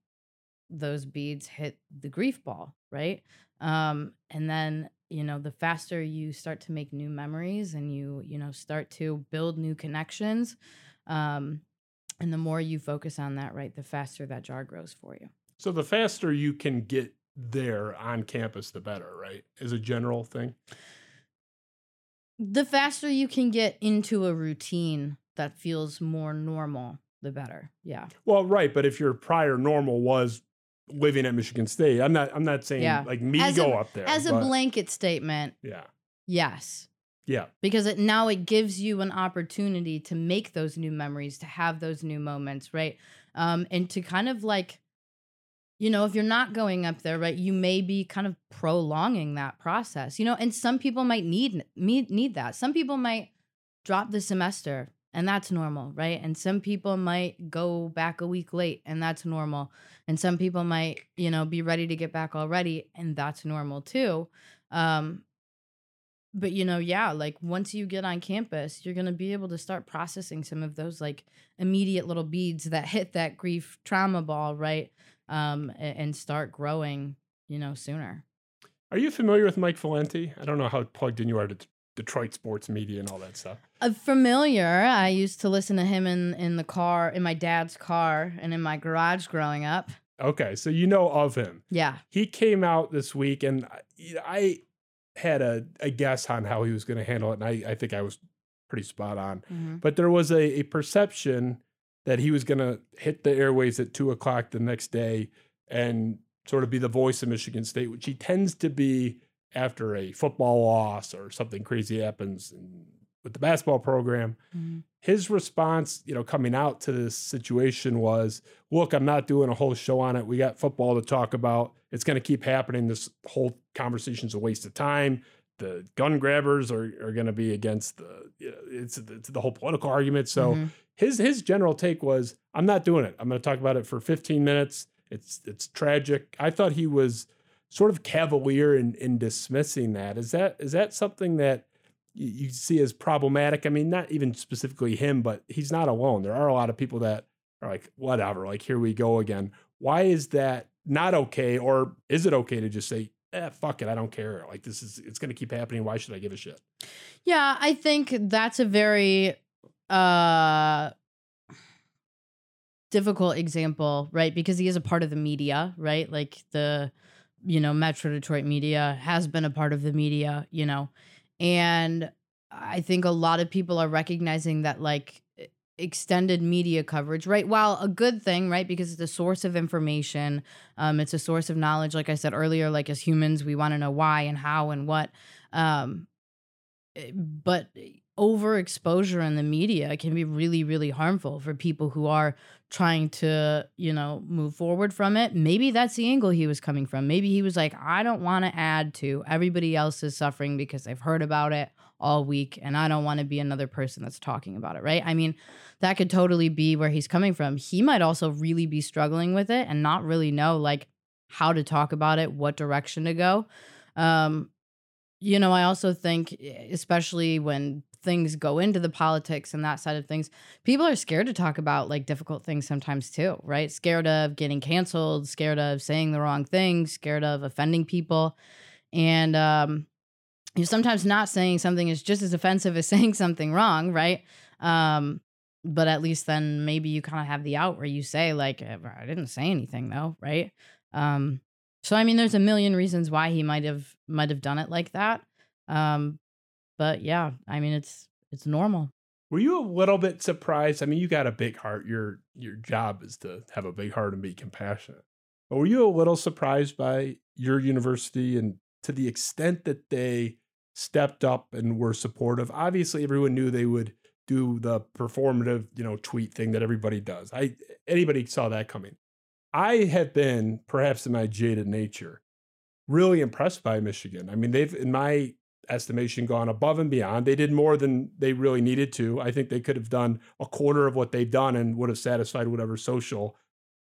those beads hit the grief ball, right? Um, and then you know the faster you start to make new memories and you you know start to build new connections um, and the more you focus on that, right, the faster that jar grows for you. So the faster you can get there on campus, the better, right? Is a general thing. The faster you can get into a routine that feels more normal, the better. Yeah. Well, right, but if your prior normal was living at Michigan State, I'm not I'm not saying yeah. like me as go a, up there. As but, a blanket statement. Yeah. Yes. Yeah. Because it now it gives you an opportunity to make those new memories, to have those new moments, right? Um, and to kind of like, you know, if you're not going up there, right, you may be kind of prolonging that process, you know, and some people might need need need that. Some people might drop the semester and that's normal, right? And some people might go back a week late and that's normal. And some people might, you know, be ready to get back already and that's normal too. Um, but you know, yeah, like once you get on campus, you're gonna be able to start processing some of those like immediate little beads that hit that grief trauma ball, right? Um, and, start growing, you know, sooner. Are you familiar with Mike Valenti? I don't know how plugged in you are to Detroit sports media and all that stuff. Uh, familiar. I used to listen to him in in the car, in my dad's car, and in my garage growing up. Okay, so you know of him. Yeah. He came out this week, and I, I had a, a guess on how he was going to handle it, and I, I think I was pretty spot on. Mm-hmm. But there was a, a perception that he was going to hit the airways at two o'clock the next day and sort of be the voice of Michigan State, which he tends to be after a football loss or something crazy happens with the basketball program. Mm-hmm. His response, you know, coming out to this situation was, "Look, I'm not doing a whole show on it. We got football to talk about. It's going to keep happening. This whole conversation's a waste of time. The gun grabbers are are going to be against the you know, it's, it's the whole political argument. So Mhm. his his general take was, "I'm not doing it. I'm going to talk about it for 15 minutes. It's it's tragic." I thought he was sort of cavalier in in dismissing that. Is that is that something that you, see as problematic? I mean, not even specifically him, but he's not alone. There are a lot of people that are like, whatever, like here we go again. Why is that not okay, or is it okay to just say, eh, fuck it, I don't care. Like this is it's gonna keep happening. Why should I give a shit? Yeah, I think that's a very uh difficult example, right? Because he is a part of the media, right? Like the you know, Metro Detroit media has been a part of the media, you know. And I think a lot of people are recognizing that like extended media coverage, right? While a good thing, right? Because it's a source of information, um, it's a source of knowledge. Like I said earlier, like as humans, we want to know why and how and what. Um, eh, but overexposure in the media can be really, really harmful for people who are trying to, you know, move forward from it. Maybe that's the angle he was coming from. Maybe he was like, I don't want to add to everybody else's suffering because I've heard about it all week and I don't want to be another person that's talking about it, right? I mean, that could totally be where he's coming from. He might also really be struggling with it and not really know like how to talk about it, what direction to go. Um, you know, I also think, especially when things go into the politics and that side of things, people are scared to talk about like difficult things sometimes too, right? Scared of getting canceled, scared of saying the wrong thing, scared of offending people. And um, sometimes not saying something is just as offensive as saying something wrong, right? Um, but at least then maybe you kind of have the out where you say like I didn't say anything though, right? Um, so I mean, there's a million reasons why he might have might have done it like that. Um, but yeah, I mean, it's it's normal. Were you a little bit surprised? I mean, you got a big heart. Your your job is to have a big heart and be compassionate. But were you a little surprised by your university and to the extent that they stepped up and were supportive? Obviously, everyone knew they would do the performative, you know, tweet thing that everybody does. I anybody saw that coming. I have been, perhaps in my jaded nature, really impressed by Michigan. I mean, they've, in my estimation, gone above and beyond. They did more than they really needed to. I think they could have done a quarter of what they've done and would have satisfied whatever social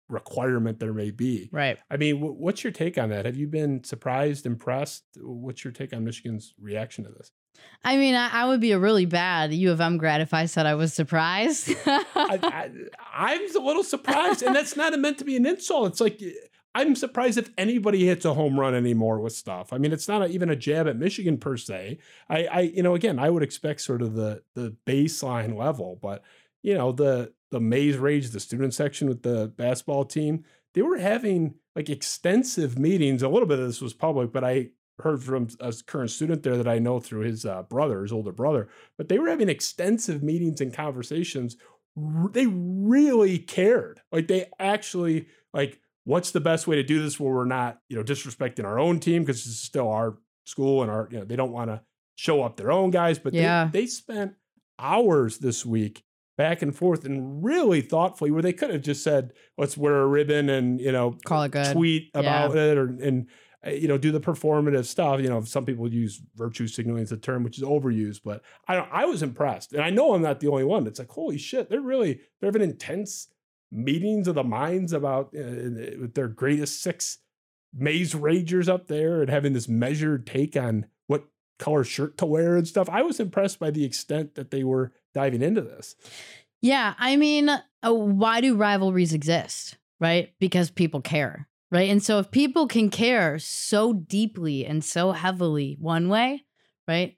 requirement there may be. Right. I mean, w- what's your take on that? Have you been surprised, impressed? What's your take on Michigan's reaction to this? I mean, I, I would be a really bad U of M grad if I said I was surprised. I, I, I'm a little surprised, and that's not meant to be an insult. It's like I'm surprised if anybody hits a home run anymore with stuff. I mean, it's not a, even a jab at Michigan per se. I, I, you know, again, I would expect sort of the the baseline level, but you know, the the Maize Rage, the student section with the basketball team, they were having like extensive meetings. A little bit of this was public, but I heard from a current student there that I know through his uh, brother, his older brother. But they were having extensive meetings and conversations. They really cared. Like they actually like what's the best way to do this where we're not, you know, disrespecting our own team because it's still our school and our, you know, they don't want to show up their own guys, but Yeah. they, they spent hours this week back and forth and really thoughtfully where they could have just said, let's wear a ribbon and, you know, Call it good. tweet about it or, and, uh, you know, do the performative stuff. You know, some people use virtue signaling as a term, which is overused, but I don't, I was impressed. And I know I'm not the only one. It's like, holy shit, they're really, they're having intense meetings of the minds about uh, their greatest six Maize Ragers up there and having this measured take on what color shirt to wear and stuff. I was impressed by the extent that they were diving into this. Yeah, I mean, uh, why do rivalries exist? Right? Because people care, right? And so if people can care so deeply and so heavily one way, right?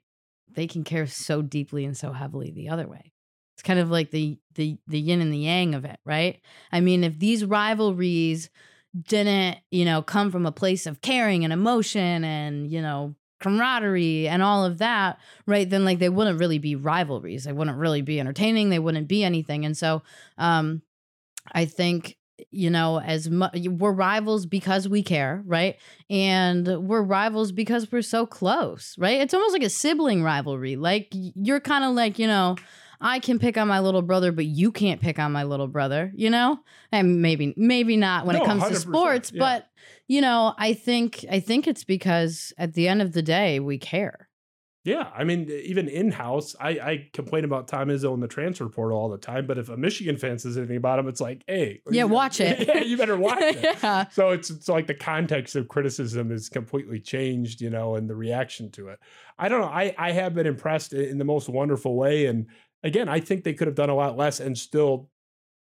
They can care so deeply and so heavily the other way. It's kind of like the the the yin and the yang of it, right? I mean, if these rivalries didn't, you know, come from a place of caring and emotion and, you know, camaraderie and all of that, right? Then like they wouldn't really be rivalries. They wouldn't really be entertaining. They wouldn't be anything. And so um I think you know as much we're rivals because we care right and we're rivals because we're so close right it's almost like a sibling rivalry like you're kind of like you know I can pick on my little brother, but you can't pick on my little brother, you know? And maybe maybe not when No, it comes to sports, yeah. but you know, I think I think it's because at the end of the day we care. Yeah, I mean, even in house, I, I complain about Tom Izzo in the transfer portal all the time. But if a Michigan fan says anything about him, it's like, hey, Yeah, you- watch it. yeah, you better watch it. yeah. So it's it's like the context of criticism is completely changed, you know, and the reaction to it. I don't know. I I have been impressed in the most wonderful way, and again, I think they could have done a lot less and still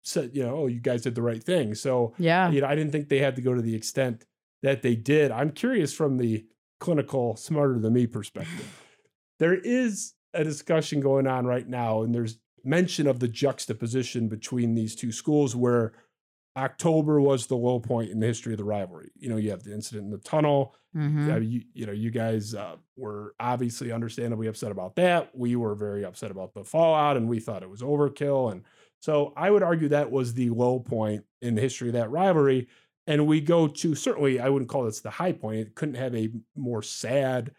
said, you know, oh, you guys did the right thing. So Yeah. you know, I didn't think they had to go to the extent that they did. I'm curious from the clinical, smarter than me perspective. there is a discussion going on right now, and there's mention of the juxtaposition between these two schools where October was the low point in the history of the rivalry. You know, you have the incident in the tunnel. Mhm. Yeah, you, you know, you guys uh, were obviously understandably upset about that. We were very upset about the fallout, and we thought it was overkill. And so I would argue that was the low point in the history of that rivalry. And we go to certainly, I wouldn't call this the high point. It couldn't have a more sad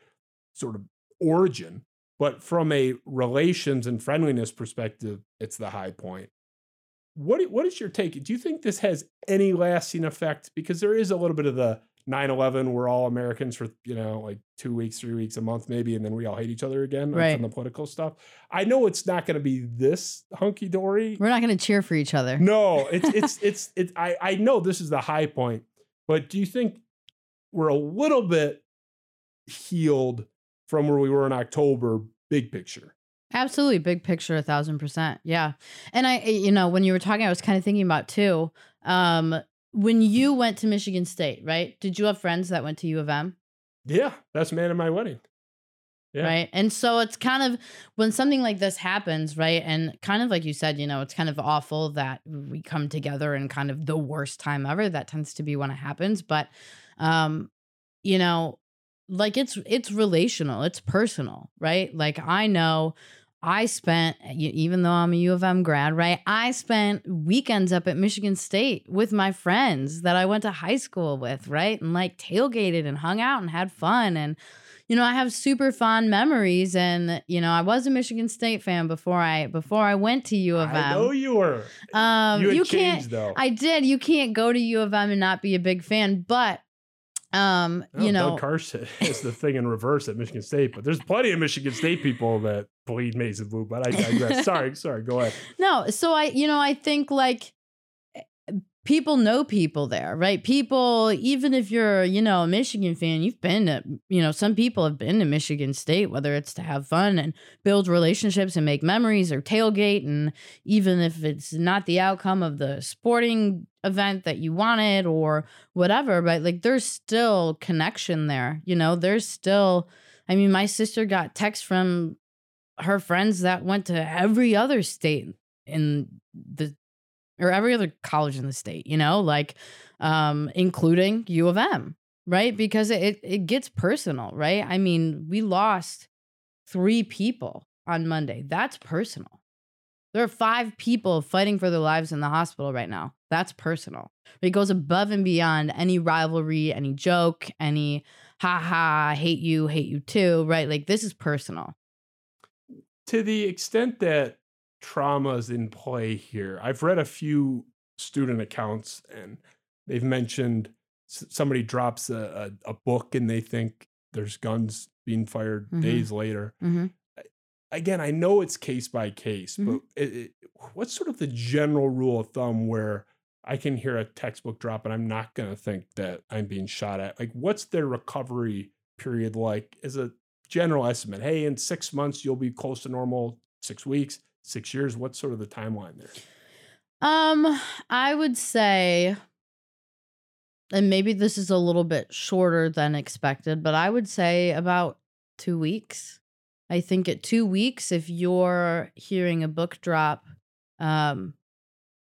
sort of origin, but from a relations and friendliness perspective, it's the high point. What what is your take? Do you think this has any lasting effect? Because there is a little bit of the 9-11, we're all Americans for, you know, like two weeks, three weeks, a month maybe, and then we all hate each other again Right. from the political stuff. I know it's not going to be this hunky dory. We're not going to cheer for each other. No, it's it's it's it. I I know this is the high point, but do you think we're a little bit healed from where we were in October, big picture? Absolutely. Big picture, a thousand percent. Yeah. And I, you know, when you were talking, I was kind of thinking about too. Um, when you went to Michigan State, right? Did you have friends that went to U of M? Yeah, that's man at my wedding. Yeah. Right. And so it's kind of when something like this happens, right? And kind of like you said, you know, it's kind of awful that we come together in kind of the worst time ever. That tends to be when it happens. But um, you know, like it's it's relational, it's personal, right? Like I know I spent even though I'm a U of M grad, right? I spent weekends up at Michigan State with my friends that I went to high school with, right? And like tailgated and hung out and had fun and you know, I have super fond memories and you know, I was a Michigan State fan before I before I went to U of M. I know you were. Um you you changed can't though. I did. You can't go to U of M and not be a big fan, but um, you know, Doug Carson is the thing in reverse at Michigan State, but there's plenty of Michigan State people that bleed maize and blue. But I digress. sorry, sorry. Go ahead. No, so I, you know, I think like people know people there, right? People, even if you're, you know, a Michigan fan, you've been to, you know, some people have been to Michigan State, whether it's to have fun and build relationships and make memories or tailgate. And even if it's not the outcome of the sporting event that you wanted or whatever, but like there's still connection there, you know, there's still, I mean, my sister got texts from her friends that went to every other state in the or every other college in the state, you know, like um including U of M, right? Because it it gets personal, right? I mean, we lost 3 people on Monday. That's personal. There are 5 people fighting for their lives in the hospital right now. That's personal. It goes above and beyond any rivalry, any joke, any ha ha, hate you, hate you too, right? Like this is personal. to the extent that trauma is in play here, I've read a few student accounts and they've mentioned somebody drops a, a, a book and they think there's guns being fired Mhm. days later. Mhm. Again, I know it's case by case, but it, it, what's sort of the general rule of thumb where I can hear a textbook drop and I'm not going to think that I'm being shot at? Like, what's their recovery period like? Is a general estimate. Hey, in six months you'll be close to normal. Six weeks, six years. What's sort of the timeline there? Um, I would say, and maybe this is a little bit shorter than expected, but I would say about two weeks. I think at two weeks, if you're hearing a book drop, um,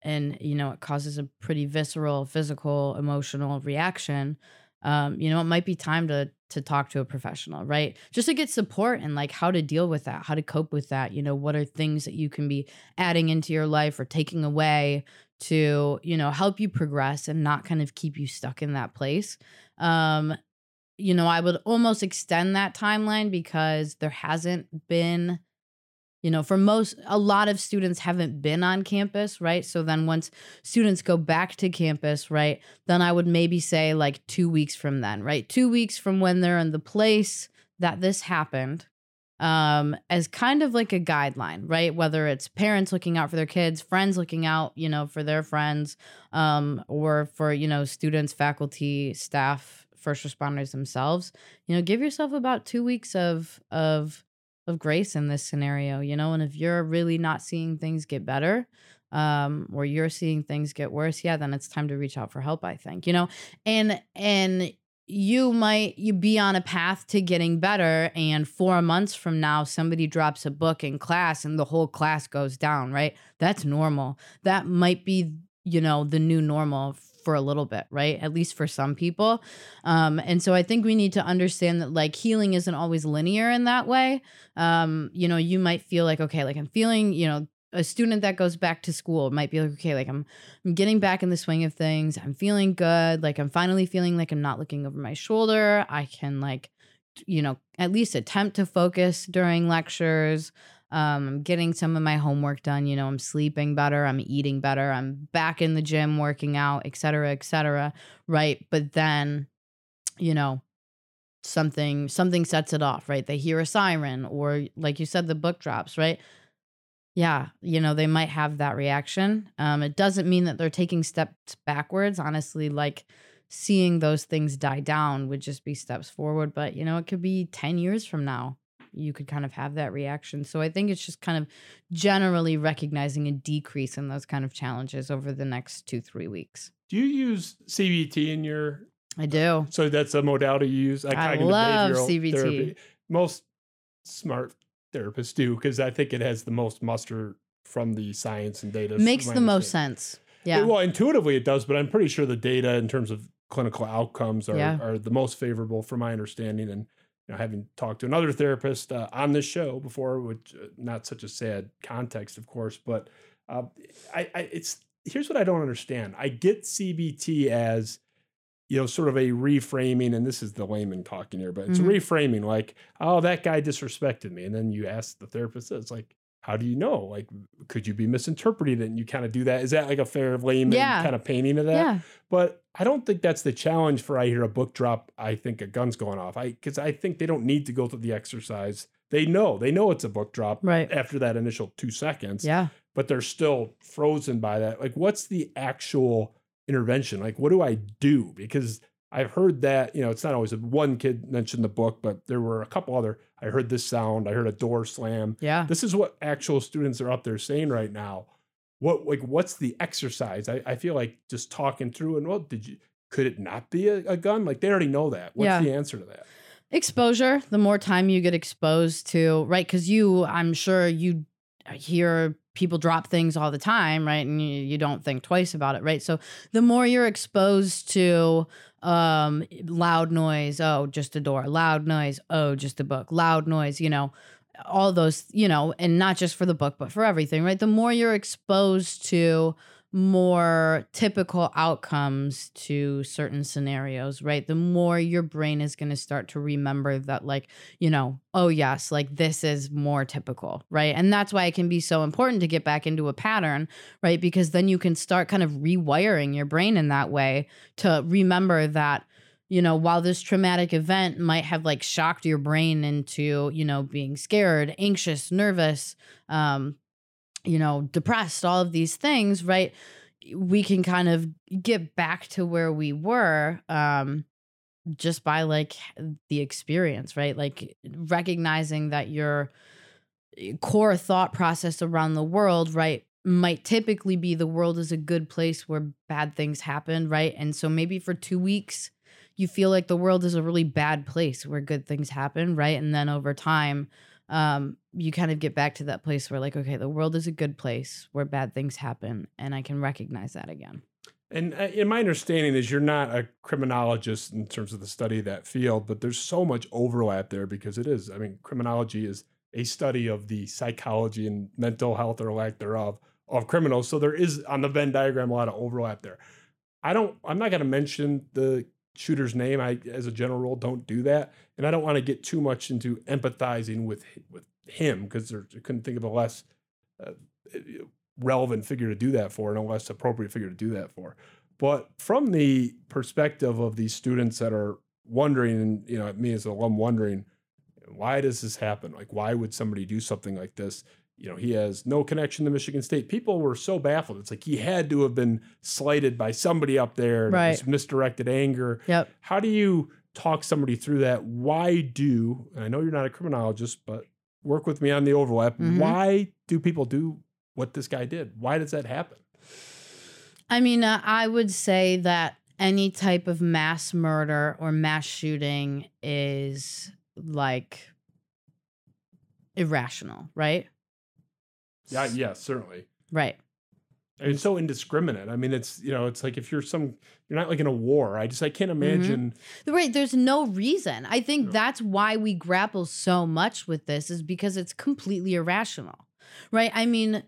and you know it causes a pretty visceral, physical, emotional reaction, um, you know, it might be time to to talk to a professional, right? Just to get support and like how to deal with that, how to cope with that. You know, what are things that you can be adding into your life or taking away to, you know, help you progress and not kind of keep you stuck in that place. Um, you know, I would almost extend that timeline because there hasn't been you know, for most, a lot of students haven't been on campus, right? So then once students go back to campus, right, then I would maybe say like two weeks from then, right? Two weeks from when they're in the place that this happened um as kind of like a guideline right whether it's parents looking out for their kids friends looking out you know for their friends um or for you know students faculty staff first responders themselves you know give yourself about 2 weeks of of of grace in this scenario, you know? And if you're really not seeing things get better, um, or you're seeing things get worse, yeah, then it's time to reach out for help, I think, you know? And and you might you be on a path to getting better and 4 months from now somebody drops a book in class and the whole class goes down, right? That's normal. That might be, you know, the new normal for a little bit, right? At least for some people. Um, and so I think we need to understand that like healing isn't always linear in that way. Um, you know, you might feel like, okay, like I'm feeling, you know, a student that goes back to school might be like, okay, like I'm I'm getting back in the swing of things. I'm feeling good. Like I'm finally feeling like I'm not looking over my shoulder. I can like, you know, at least attempt to focus during lectures. Um, I'm getting some of my homework done. You know, I'm sleeping better. I'm eating better. I'm back in the gym working out, et cetera, et cetera. Right. But then, you know, something something sets it off right they hear a siren or like you said the book drops right yeah you know they might have that reaction um it doesn't mean that they're taking steps backwards honestly like seeing those things die down would just be steps forward but you know it could be 10 years from now you could kind of have that reaction. So I think it's just kind of generally recognizing a decrease in those kind of challenges over the next two, three weeks. Do you use CBT in your? I uh, do. So that's a modality you use. Like I love CBT. Therapy. Most smart therapists do because I think it has the most muster from the science and data. Makes the most sense. Yeah. well, intuitively it does, but I'm pretty sure the data in terms of clinical outcomes are, yeah. are the most favorable from my understanding. And know, having talked to another therapist uh, on this show before, which uh, not such a sad context, of course, but uh, I, I, it's here's what I don't understand. I get CBT as you know, sort of a reframing, and this is the layman talking here, but it's mm-hmm. reframing like, oh, that guy disrespected me. And then you ask the therapist, it's like, how do you know? Like, could you be misinterpreted? And you kind of do that. Is that like a fair layman yeah. kind of painting of that? Yeah. But I don't think that's the challenge for I hear a book drop. I think a gun's going off. I because I think they don't need to go through the exercise. They know they know it's a book drop right after that initial two seconds. Yeah. But they're still frozen by that. Like, what's the actual intervention? Like, what do I do? Because I've heard that, you know, it's not always a, one kid mentioned the book, but there were a couple other. I heard this sound, I heard a door slam. Yeah. This is what actual students are up there saying right now. What like what's the exercise? I, I feel like just talking through and well, did you could it not be a, a gun? Like they already know that. What's yeah. the answer to that? Exposure. The more time you get exposed to, right? Because you, I'm sure you hear people drop things all the time, right? And you, you don't think twice about it, right? So the more you're exposed to um loud noise oh just a door loud noise oh just a book loud noise you know all those you know and not just for the book but for everything right the more you're exposed to more typical outcomes to certain scenarios, right? The more your brain is going to start to remember that, like, you know, oh, yes, like this is more typical, right? And that's why it can be so important to get back into a pattern, right? Because then you can start kind of rewiring your brain in that way to remember that you know, while this traumatic event might have like shocked your brain into, you know, being scared, anxious, nervous, um, you know, depressed, all of these things, right? We can kind of get back to where we were um, just by like the experience, right? Like recognizing that your eh, core thought process around the world, right, might typically be the world is a good place where bad things happen, right? And so maybe for two weeks, you feel like the world is a really bad place where good things happen, right? And then over time, um, you kind of get back to that place where, like, okay, the world is a good place where bad things happen, and I can recognize that again. And uh, in my understanding is you're not a criminologist in terms of the study of that field, but there's so much overlap there because it is. I mean, criminology is a study of the psychology and mental health or lack thereof of criminals. So there is on the Venn diagram a lot of overlap there. I don't. I'm not going to mention the shooter's name. I, as a general rule, don't do that, and I don't want to get too much into empathizing with with him because I couldn't think of a less uh, relevant figure to do that for and a less appropriate figure to do that for. But from the perspective of these students that are wondering, and you know, me as an alum wondering, why does this happen? Like, why would somebody do something like this? You know, he has no connection to Michigan State. People were so baffled. It's like he had to have been slighted by somebody up there. Right. misdirected anger. Yep. How do you talk somebody through that? Why do, I know you're not a criminologist, but work with me on the overlap. Mhm. Why do people do what this guy did? Why does that happen? I mean, uh, I would say that any type of mass murder or mass shooting is like irrational, right? Yeah, yeah, certainly. Right. And It's so indiscriminate. I mean, it's you know, it's like if you're some, you're not like in a war. I just I can't mm-hmm. imagine. Right. There's no reason. I think Yeah. that's why we grapple so much with this is because it's completely irrational. Right. I mean,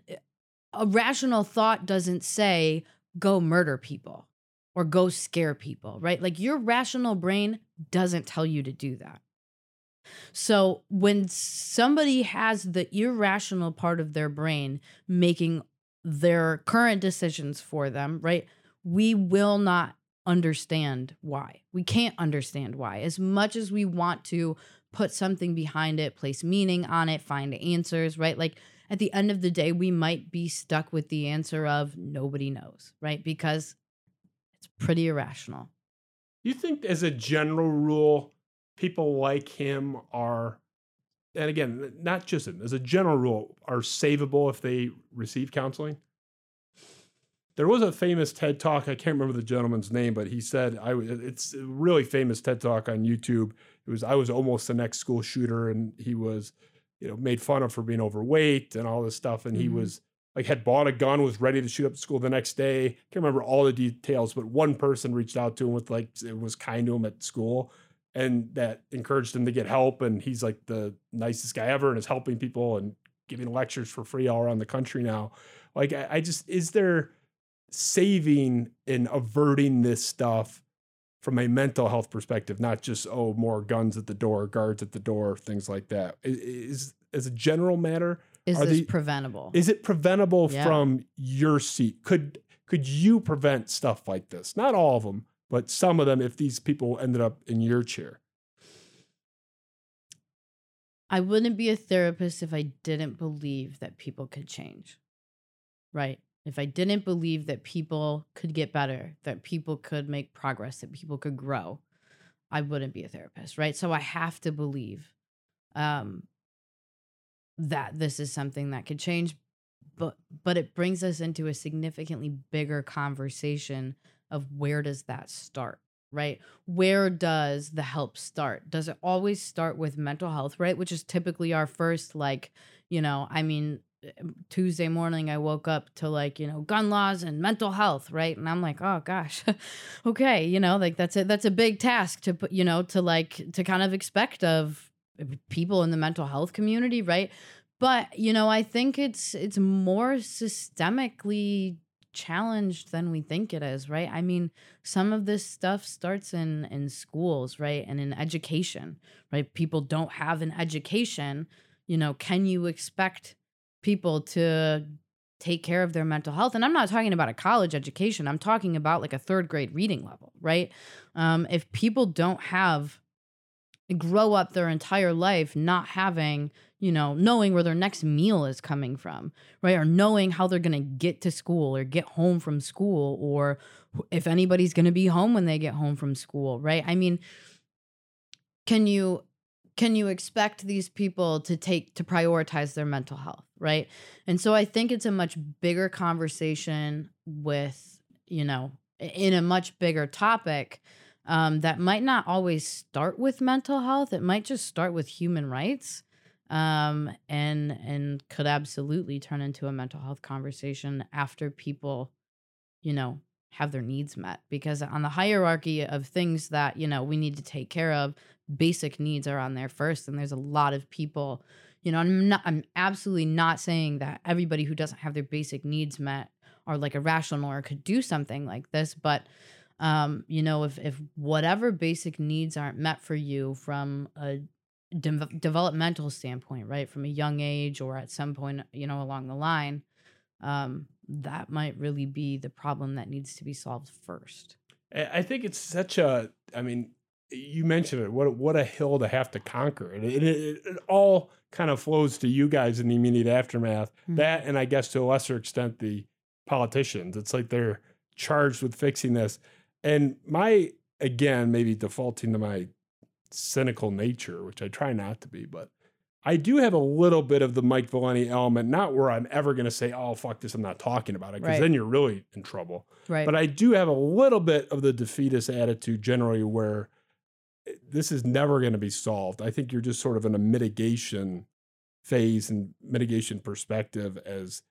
a rational thought doesn't say go murder people or go scare people, right? Like your rational brain doesn't tell you to do that. So when somebody has the irrational part of their brain making their current decisions for them, right? We will not understand why. We can't understand why. As much as we want to put something behind it, place meaning on it, find answers, right? Like at the end of the day, we might be stuck with the answer of nobody knows, right? Because it's pretty irrational. You think, as a general rule, people like him are, and again, not just him, as a general rule, are savable if they receive counseling? There was a famous TED talk. I can't remember the gentleman's name, but he said, "I." It's a really famous TED talk on YouTube. It was I was almost the next school shooter, and he was, you know, made fun of for being overweight and all this stuff, and he Mhm. was like had bought a gun, was ready to shoot up school the next day. Can't remember all the details, but one person reached out to him with like it was kind to him at school, and that encouraged him to get help. And he's like the nicest guy ever, and is helping people and giving lectures for free all around the country now. Like I, I just is there saving and averting this stuff from a mental health perspective, not just oh more guns at the door, guards at the door, things like that? Is, as a general matter, Is this the- preventable? is it preventable Yeah. from your seat? Could could you prevent stuff like this? Not all of them, but some of them. If these people ended up in your chair, I wouldn't be a therapist if I didn't believe that people could change. Right? If I didn't believe that people could get better, that people could make progress, that people could grow, I wouldn't be a therapist, right? So I have to believe um that this is something that could change but but it brings us into a significantly bigger conversation of where does that start right? Where does the help start? Does it always start with mental health right? Which is typically our first like you know i mean um, tuesday morning i woke up to like you know gun laws and mental health right? And i'm like oh gosh. Okay you know like that's a that's a big task to put you know to like to kind of expect of people in the mental health community right? But you know i think it's it's more systemically challenged than we think it is right? I mean some of this stuff starts in in schools right? And in education right? People don't have an education. You know can you expect people to take care of their mental health? And i'm not talking about a college education. I'm talking about like a third grade reading level right? Um if people don't have grow up their entire life not having you know knowing where their next meal is coming from right? Or knowing how they're going to get to school or get home from school or if anybody's going to be home when they get home from school right? I mean can you can you expect these people to take to prioritize their mental health right? And so i think it's a much bigger conversation with you know in a much bigger topic um, that might not always start with mental health. It might just start with human rights um, and and could absolutely turn into a mental health conversation after people you know have their needs met. Because on the hierarchy of things that you know we need to take care of basic needs are on there first and there's a lot of people you know i'm not i'm absolutely not saying that everybody who doesn't have their basic needs met are like irrational or could do something like this but um you know if if whatever basic needs aren't met for you from a de- developmental standpoint right from a young age or at some point you know along the line um that might really be the problem that needs to be solved first I think it's such a. I mean, you mentioned it. What what a hill to have to conquer, and it, it, it all kind of flows to you guys in the immediate aftermath. Mhm. That, and I guess to a lesser extent, the politicians. It's like they're charged with fixing this. And my again, maybe defaulting to my cynical nature, which I try not to be, but I do have a little bit of the Mike Valenti element. Not where I'm ever going to say, "Oh fuck this," I'm not talking about it, because Right. then you're really in trouble. right But I do have a little bit of the defeatist attitude generally where eh, this is never going to be solved. I think you're just sort of in a mitigation phase and mitigation perspective as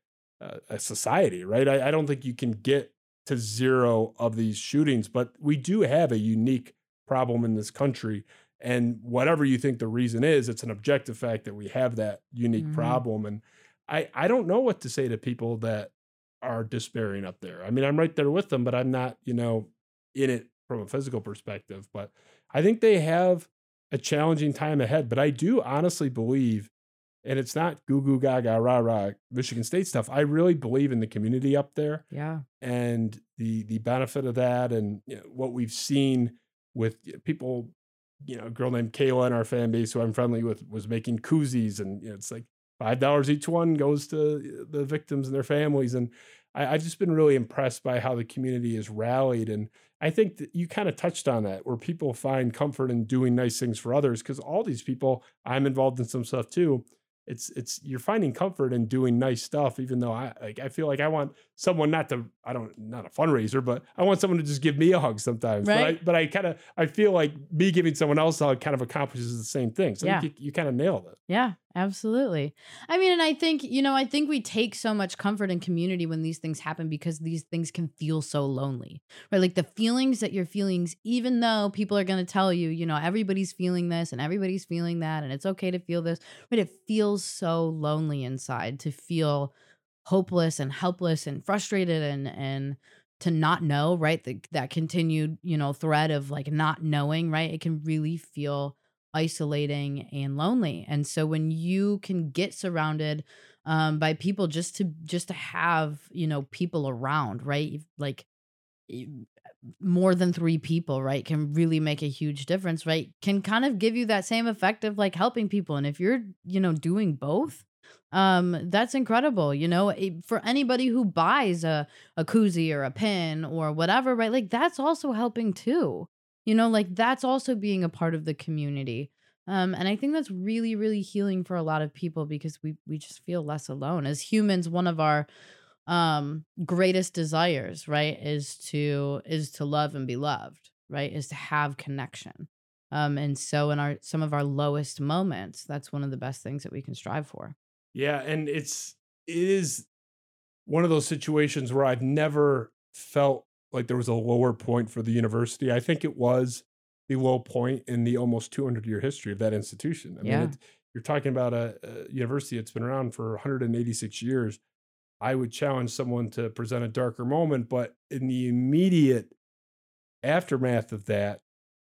uh, a society, right? I, I don't think you can get to zero of these shootings, but we do have a unique problem in this country. And whatever you think the reason is, it's an objective fact that we have that unique Mhm. problem. And I, I don't know what to say to people that are despairing up there. I mean, I'm right there with them, but I'm not, you know, in it from a physical perspective. But I think they have a challenging time ahead. But I do honestly believe, and it's not goo goo gaga rah rah Michigan State stuff. I really believe in the community up there yeah and the the benefit of that, and you know, what we've seen with people. You know, a girl named Kayla in our fan base who I'm friendly with was making koozies, and you know, it's like five dollars each one goes to uh, the victims and their families. And I, I've just been really impressed by how the community has rallied. And I think that you kind of touched on that, where people find comfort in doing nice things for others. Because all these people, I'm involved in some stuff too. It's it's you're finding comfort in doing nice stuff, even though I like I feel like I want someone not to I don't not a fundraiser, but I want someone to just give me a hug sometimes. Right. But I I kind of I feel like me giving someone else a hug kind of accomplishes the same thing. So think you, you kind of nailed it. Yeah, absolutely. I mean, and I think, you know, I think we take so much comfort in community when these things happen because these things can feel so lonely, right? Like the feelings that you're feeling, even though people are going to tell you, you know, everybody's feeling this and everybody's feeling that, and it's okay to feel this, but it feels so lonely inside to feel hopeless and helpless and frustrated and, and, to not know, right? The, that continued, you know, thread of like not knowing, right? It can really feel isolating and lonely. And so when you can get surrounded um by people just to just to have you know people around right? Like more than three people right can really make a huge difference right? Can kind of give you that same effect of like helping people. And if you're you know doing both um that's incredible you know? For anybody who buys a a koozie or a pin or whatever right? Like that's also helping too you know like that's also being a part of the community um and i think that's really really healing for a lot of people because we we just feel less alone. As humans one of our um greatest desires right is to is to love and be loved right is to have connection um and so in our some of our lowest moments that's one of the best things that we can strive for. Yeah, and it's it is one of those situations where I've never felt like there was a lower point for the university. I think it was the low point in the almost 200 year history of that institution. I Yeah. mean, you're talking about a, a university that's been around for 186 years. I would challenge someone to present a darker moment, but in the immediate aftermath of that,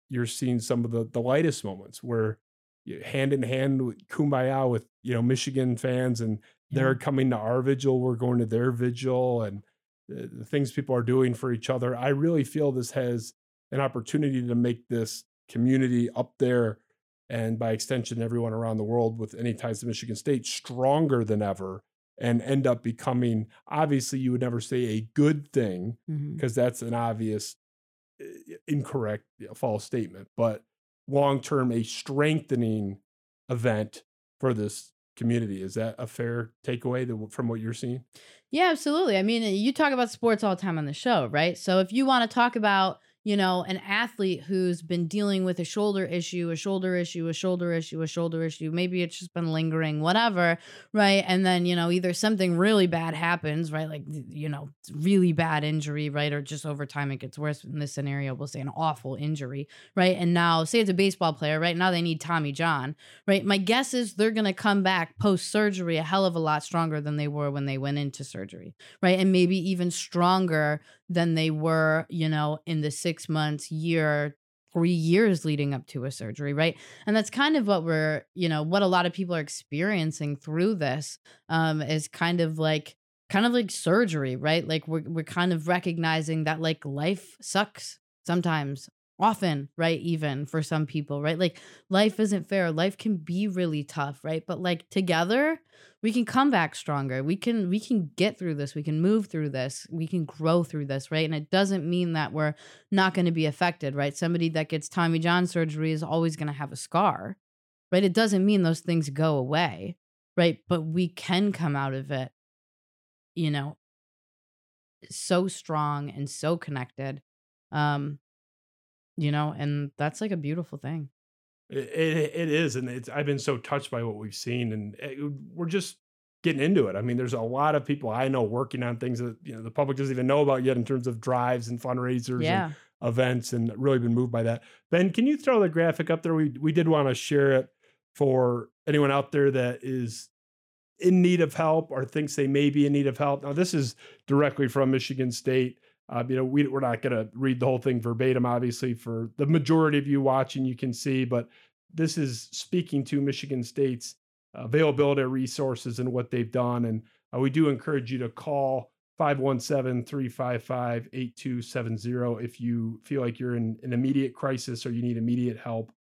you're seeing some of the, the lightest moments where hand in hand with kumbaya with you know Michigan fans and they're coming to our vigil, we're going to their vigil, and the, things people are doing for each other. I really feel this has an opportunity to make this community up there and by extension everyone around the world with any ties to Michigan State stronger than ever and end up becoming obviously you would never say a good thing because that's an obvious uh, incorrect false statement but long term a strengthening event for this community. Is that a fair takeaway from what you're seeing? Yeah, absolutely. I mean, you talk about sports all the time on the show, right? So if you want to talk about you know, an athlete who's been dealing with a shoulder issue, a shoulder issue, a shoulder issue, a shoulder issue. Maybe it's just been lingering, whatever, right? And then, you know, either something really bad happens, right? Like, you know, really bad injury, right? Or just over time it gets worse. In this scenario, we'll say an awful injury, right? And now, say it's a baseball player, right? Now they need Tommy John, right? My guess is they're going to come back post surgery a hell of a lot stronger than they were when they went into surgery, right? And maybe even stronger than they were, you know, in the six months, year, three years leading up to a surgery, right? And that's kind of what we're, you know, what a lot of people are experiencing through this um, is kind of like, kind of like surgery, right? Like we're we're kind of recognizing that like life sucks sometimes often, right? Even for some people, right? Like life isn't fair. Life can be really tough, right? But like together, we can come back stronger. We can we can get through this. We can move through this. We can grow through this, right? And it doesn't mean that we're not going to be affected, right? Somebody that gets Tommy John surgery is always going to have a scar. Right? It doesn't mean those things go away, right? But we can come out of it you know so strong and so connected um you know, and that's like a beautiful thing. It, it, it is, and it's I've been so touched by what we've seen, and it, eh, we're just getting into it. I mean, there's a lot of people I know working on things that you know the public doesn't even know about yet in terms of drives and fundraisers yeah. and events, and really been moved by that. Ben, can you throw the graphic up there? We we did want to share it for anyone out there that is in need of help or thinks they may be in need of help. Now, this is directly from Michigan State. Uh, you know, we, we're not going to read the whole thing verbatim, obviously, for the majority of you watching, you can see, but this is speaking to Michigan State's availability of resources and what they've done. And uh, we do encourage you to call 517 355 8270 if you feel like you're in an immediate crisis or you need immediate help.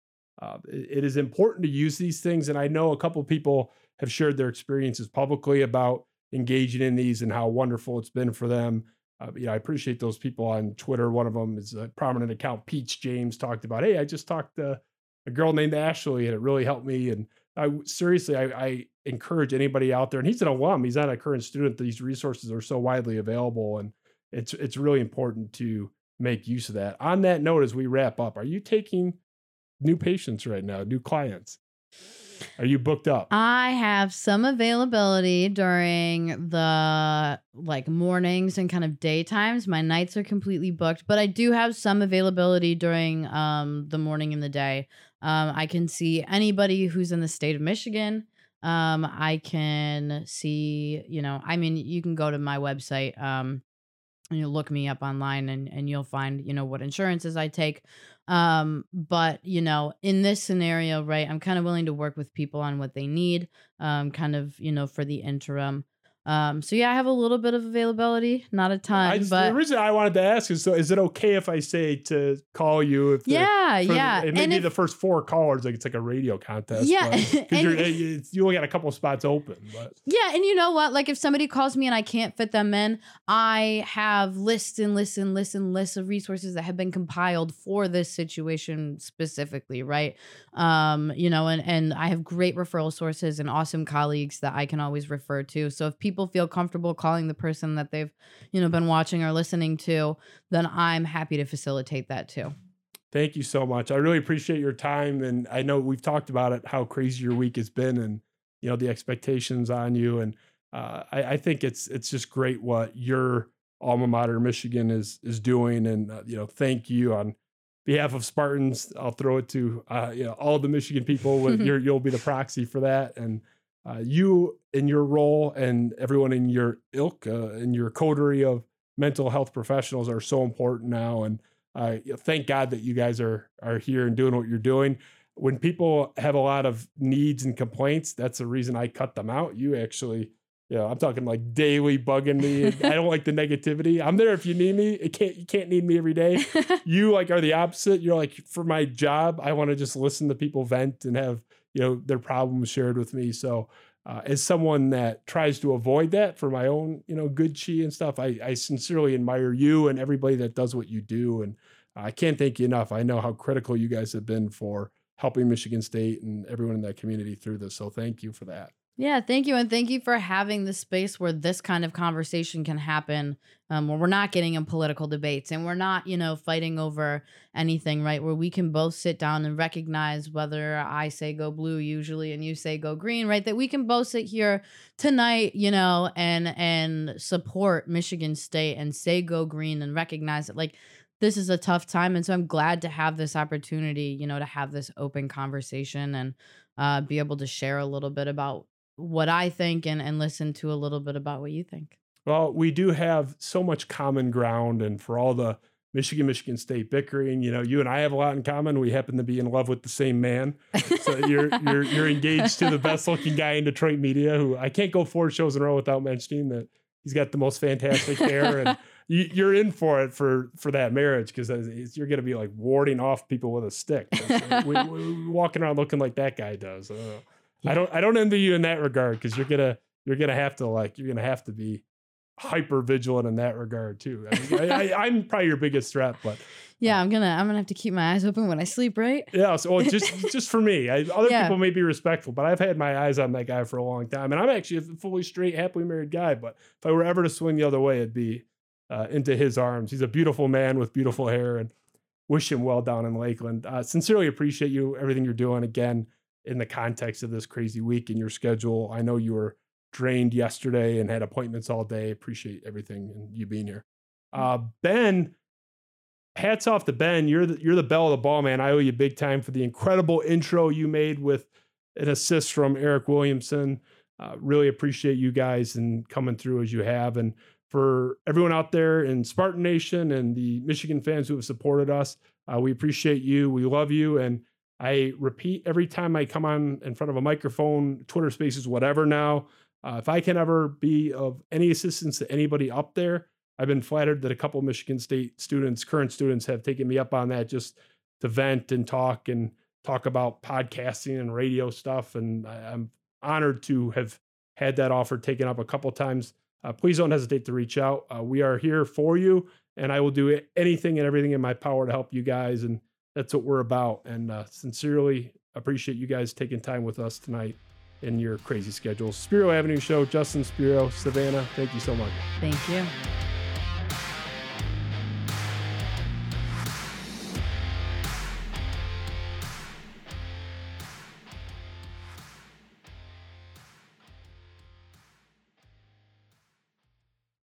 Uh, it, it is important to use these things. And I know a couple people have shared their experiences publicly about engaging in these and how wonderful it's been for them uh, you know, I appreciate those people on Twitter. One of them is a prominent account. Peach James talked about, hey, I just talked to a girl named Ashley, and it really helped me. And I seriously, I, I encourage anybody out there. And he's an alum; he's not a current student. These resources are so widely available, and it's it's really important to make use of that. On that note, as we wrap up, are you taking new patients right now, new clients? Are you booked up? I have some availability during the like mornings and kind of daytimes. My nights are completely booked, but I do have some availability during um the morning and the day. Um I can see anybody who's in the state of Michigan. Um I can see, you know, I mean you can go to my website um and you look me up online and and you'll find, you know, what insurances I take. Um, but you know, in this scenario, right, I'm kind of willing to work with people on what they need, um, kind of, you know, for the interim. Um, so yeah, I have a little bit of availability, not a ton. I, but the reason I wanted to ask is so is it okay if I say to call you if yeah, yeah, the, maybe the first four callers like it's like a radio contest. Yeah, because you only got a couple spots open. But yeah, and you know what? Like if somebody calls me and I can't fit them in, I have lists and lists and lists and lists of resources that have been compiled for this situation specifically, right? Um, you know, and and I have great referral sources and awesome colleagues that I can always refer to. So if people people feel comfortable calling the person that they've, you know, been watching or listening to, then I'm happy to facilitate that too. Thank you so much. I really appreciate your time. And I know we've talked about it, how crazy your week has been and, you know, the expectations on you. And uh, I, I, think it's, it's just great what your alma mater, Michigan is, is doing. And, uh, you know, thank you on behalf of Spartans. I'll throw it to, uh, you know, all the Michigan people with your, you'll be the proxy for that. And, uh, you in your role and everyone in your ilk uh, in your coterie of mental health professionals are so important now and uh, thank god that you guys are are here and doing what you're doing when people have a lot of needs and complaints that's the reason i cut them out you actually yeah, I'm talking like daily bugging me. I don't like the negativity. I'm there if you need me. It can't you can't need me every day. you like are the opposite. You're like for my job, I want to just listen to people vent and have you know their problems shared with me. So uh, as someone that tries to avoid that for my own you know good chi and stuff, I, I sincerely admire you and everybody that does what you do, and I can't thank you enough. I know how critical you guys have been for helping Michigan State and everyone in that community through this. So thank you for that. Yeah, thank you. And thank you for having the space where this kind of conversation can happen, um, where we're not getting in political debates and we're not, you know, fighting over anything, right? Where we can both sit down and recognize whether I say go blue usually and you say go green, right? That we can both sit here tonight, you know, and and support Michigan State and say go green and recognize it. Like this is a tough time. And so I'm glad to have this opportunity, you know, to have this open conversation and uh, be able to share a little bit about what I think and, and listen to a little bit about what you think. Well, we do have so much common ground, and for all the Michigan, Michigan State bickering, you know, you and I have a lot in common. We happen to be in love with the same man. So you're you're you're engaged to the best looking guy in Detroit media who I can't go four shows in a row without mentioning that he's got the most fantastic hair and you, are in for it for for that marriage because you're going to be like warding off people with a stick, we, we, walking around looking like that guy does. Uh, yeah. I don't I don't envy you in that regard because you're gonna you're gonna have to like you're gonna have to be hyper vigilant in that regard too. I mean, I, am probably your biggest threat, but yeah, I'm gonna I'm gonna have to keep my eyes open when I sleep, right? Yeah, so well, just just for me, I, other yeah. people may be respectful, but I've had my eyes on that guy for a long time, and I'm actually a fully straight, happily married guy. But if I were ever to swing the other way, it'd be uh, into his arms. He's a beautiful man with beautiful hair, and wish him well down in Lakeland. Uh, sincerely appreciate you everything you're doing again in the context of this crazy week and your schedule. I know you were drained yesterday and had appointments all day. Appreciate everything and you being here. Mm. Uh, ben, hats off to Ben. You're the, you're the belle of the ball, man. I owe you big time for the incredible intro you made with an assist from Eric Williamson. Uh, really appreciate you guys and coming through as you have. And for everyone out there in Spartan Nation and the Michigan fans who have supported us, uh, we appreciate you. We love you. And I repeat every time I come on in front of a microphone, Twitter spaces, whatever now. Uh, if I can ever be of any assistance to anybody up there, I've been flattered that a couple Michigan State students, current students, have taken me up on that just to vent and talk and talk about podcasting and radio stuff. And I'm honored to have had that offer taken up a couple times. Uh, please don't hesitate to reach out. Uh, we are here for you, and I will do anything and everything in my power to help you guys and that's what we're about. And uh, sincerely appreciate you guys taking time with us tonight in your crazy schedules. Spiro Avenue Show, Justin Spiro, Savannah, thank you so much. Thank you.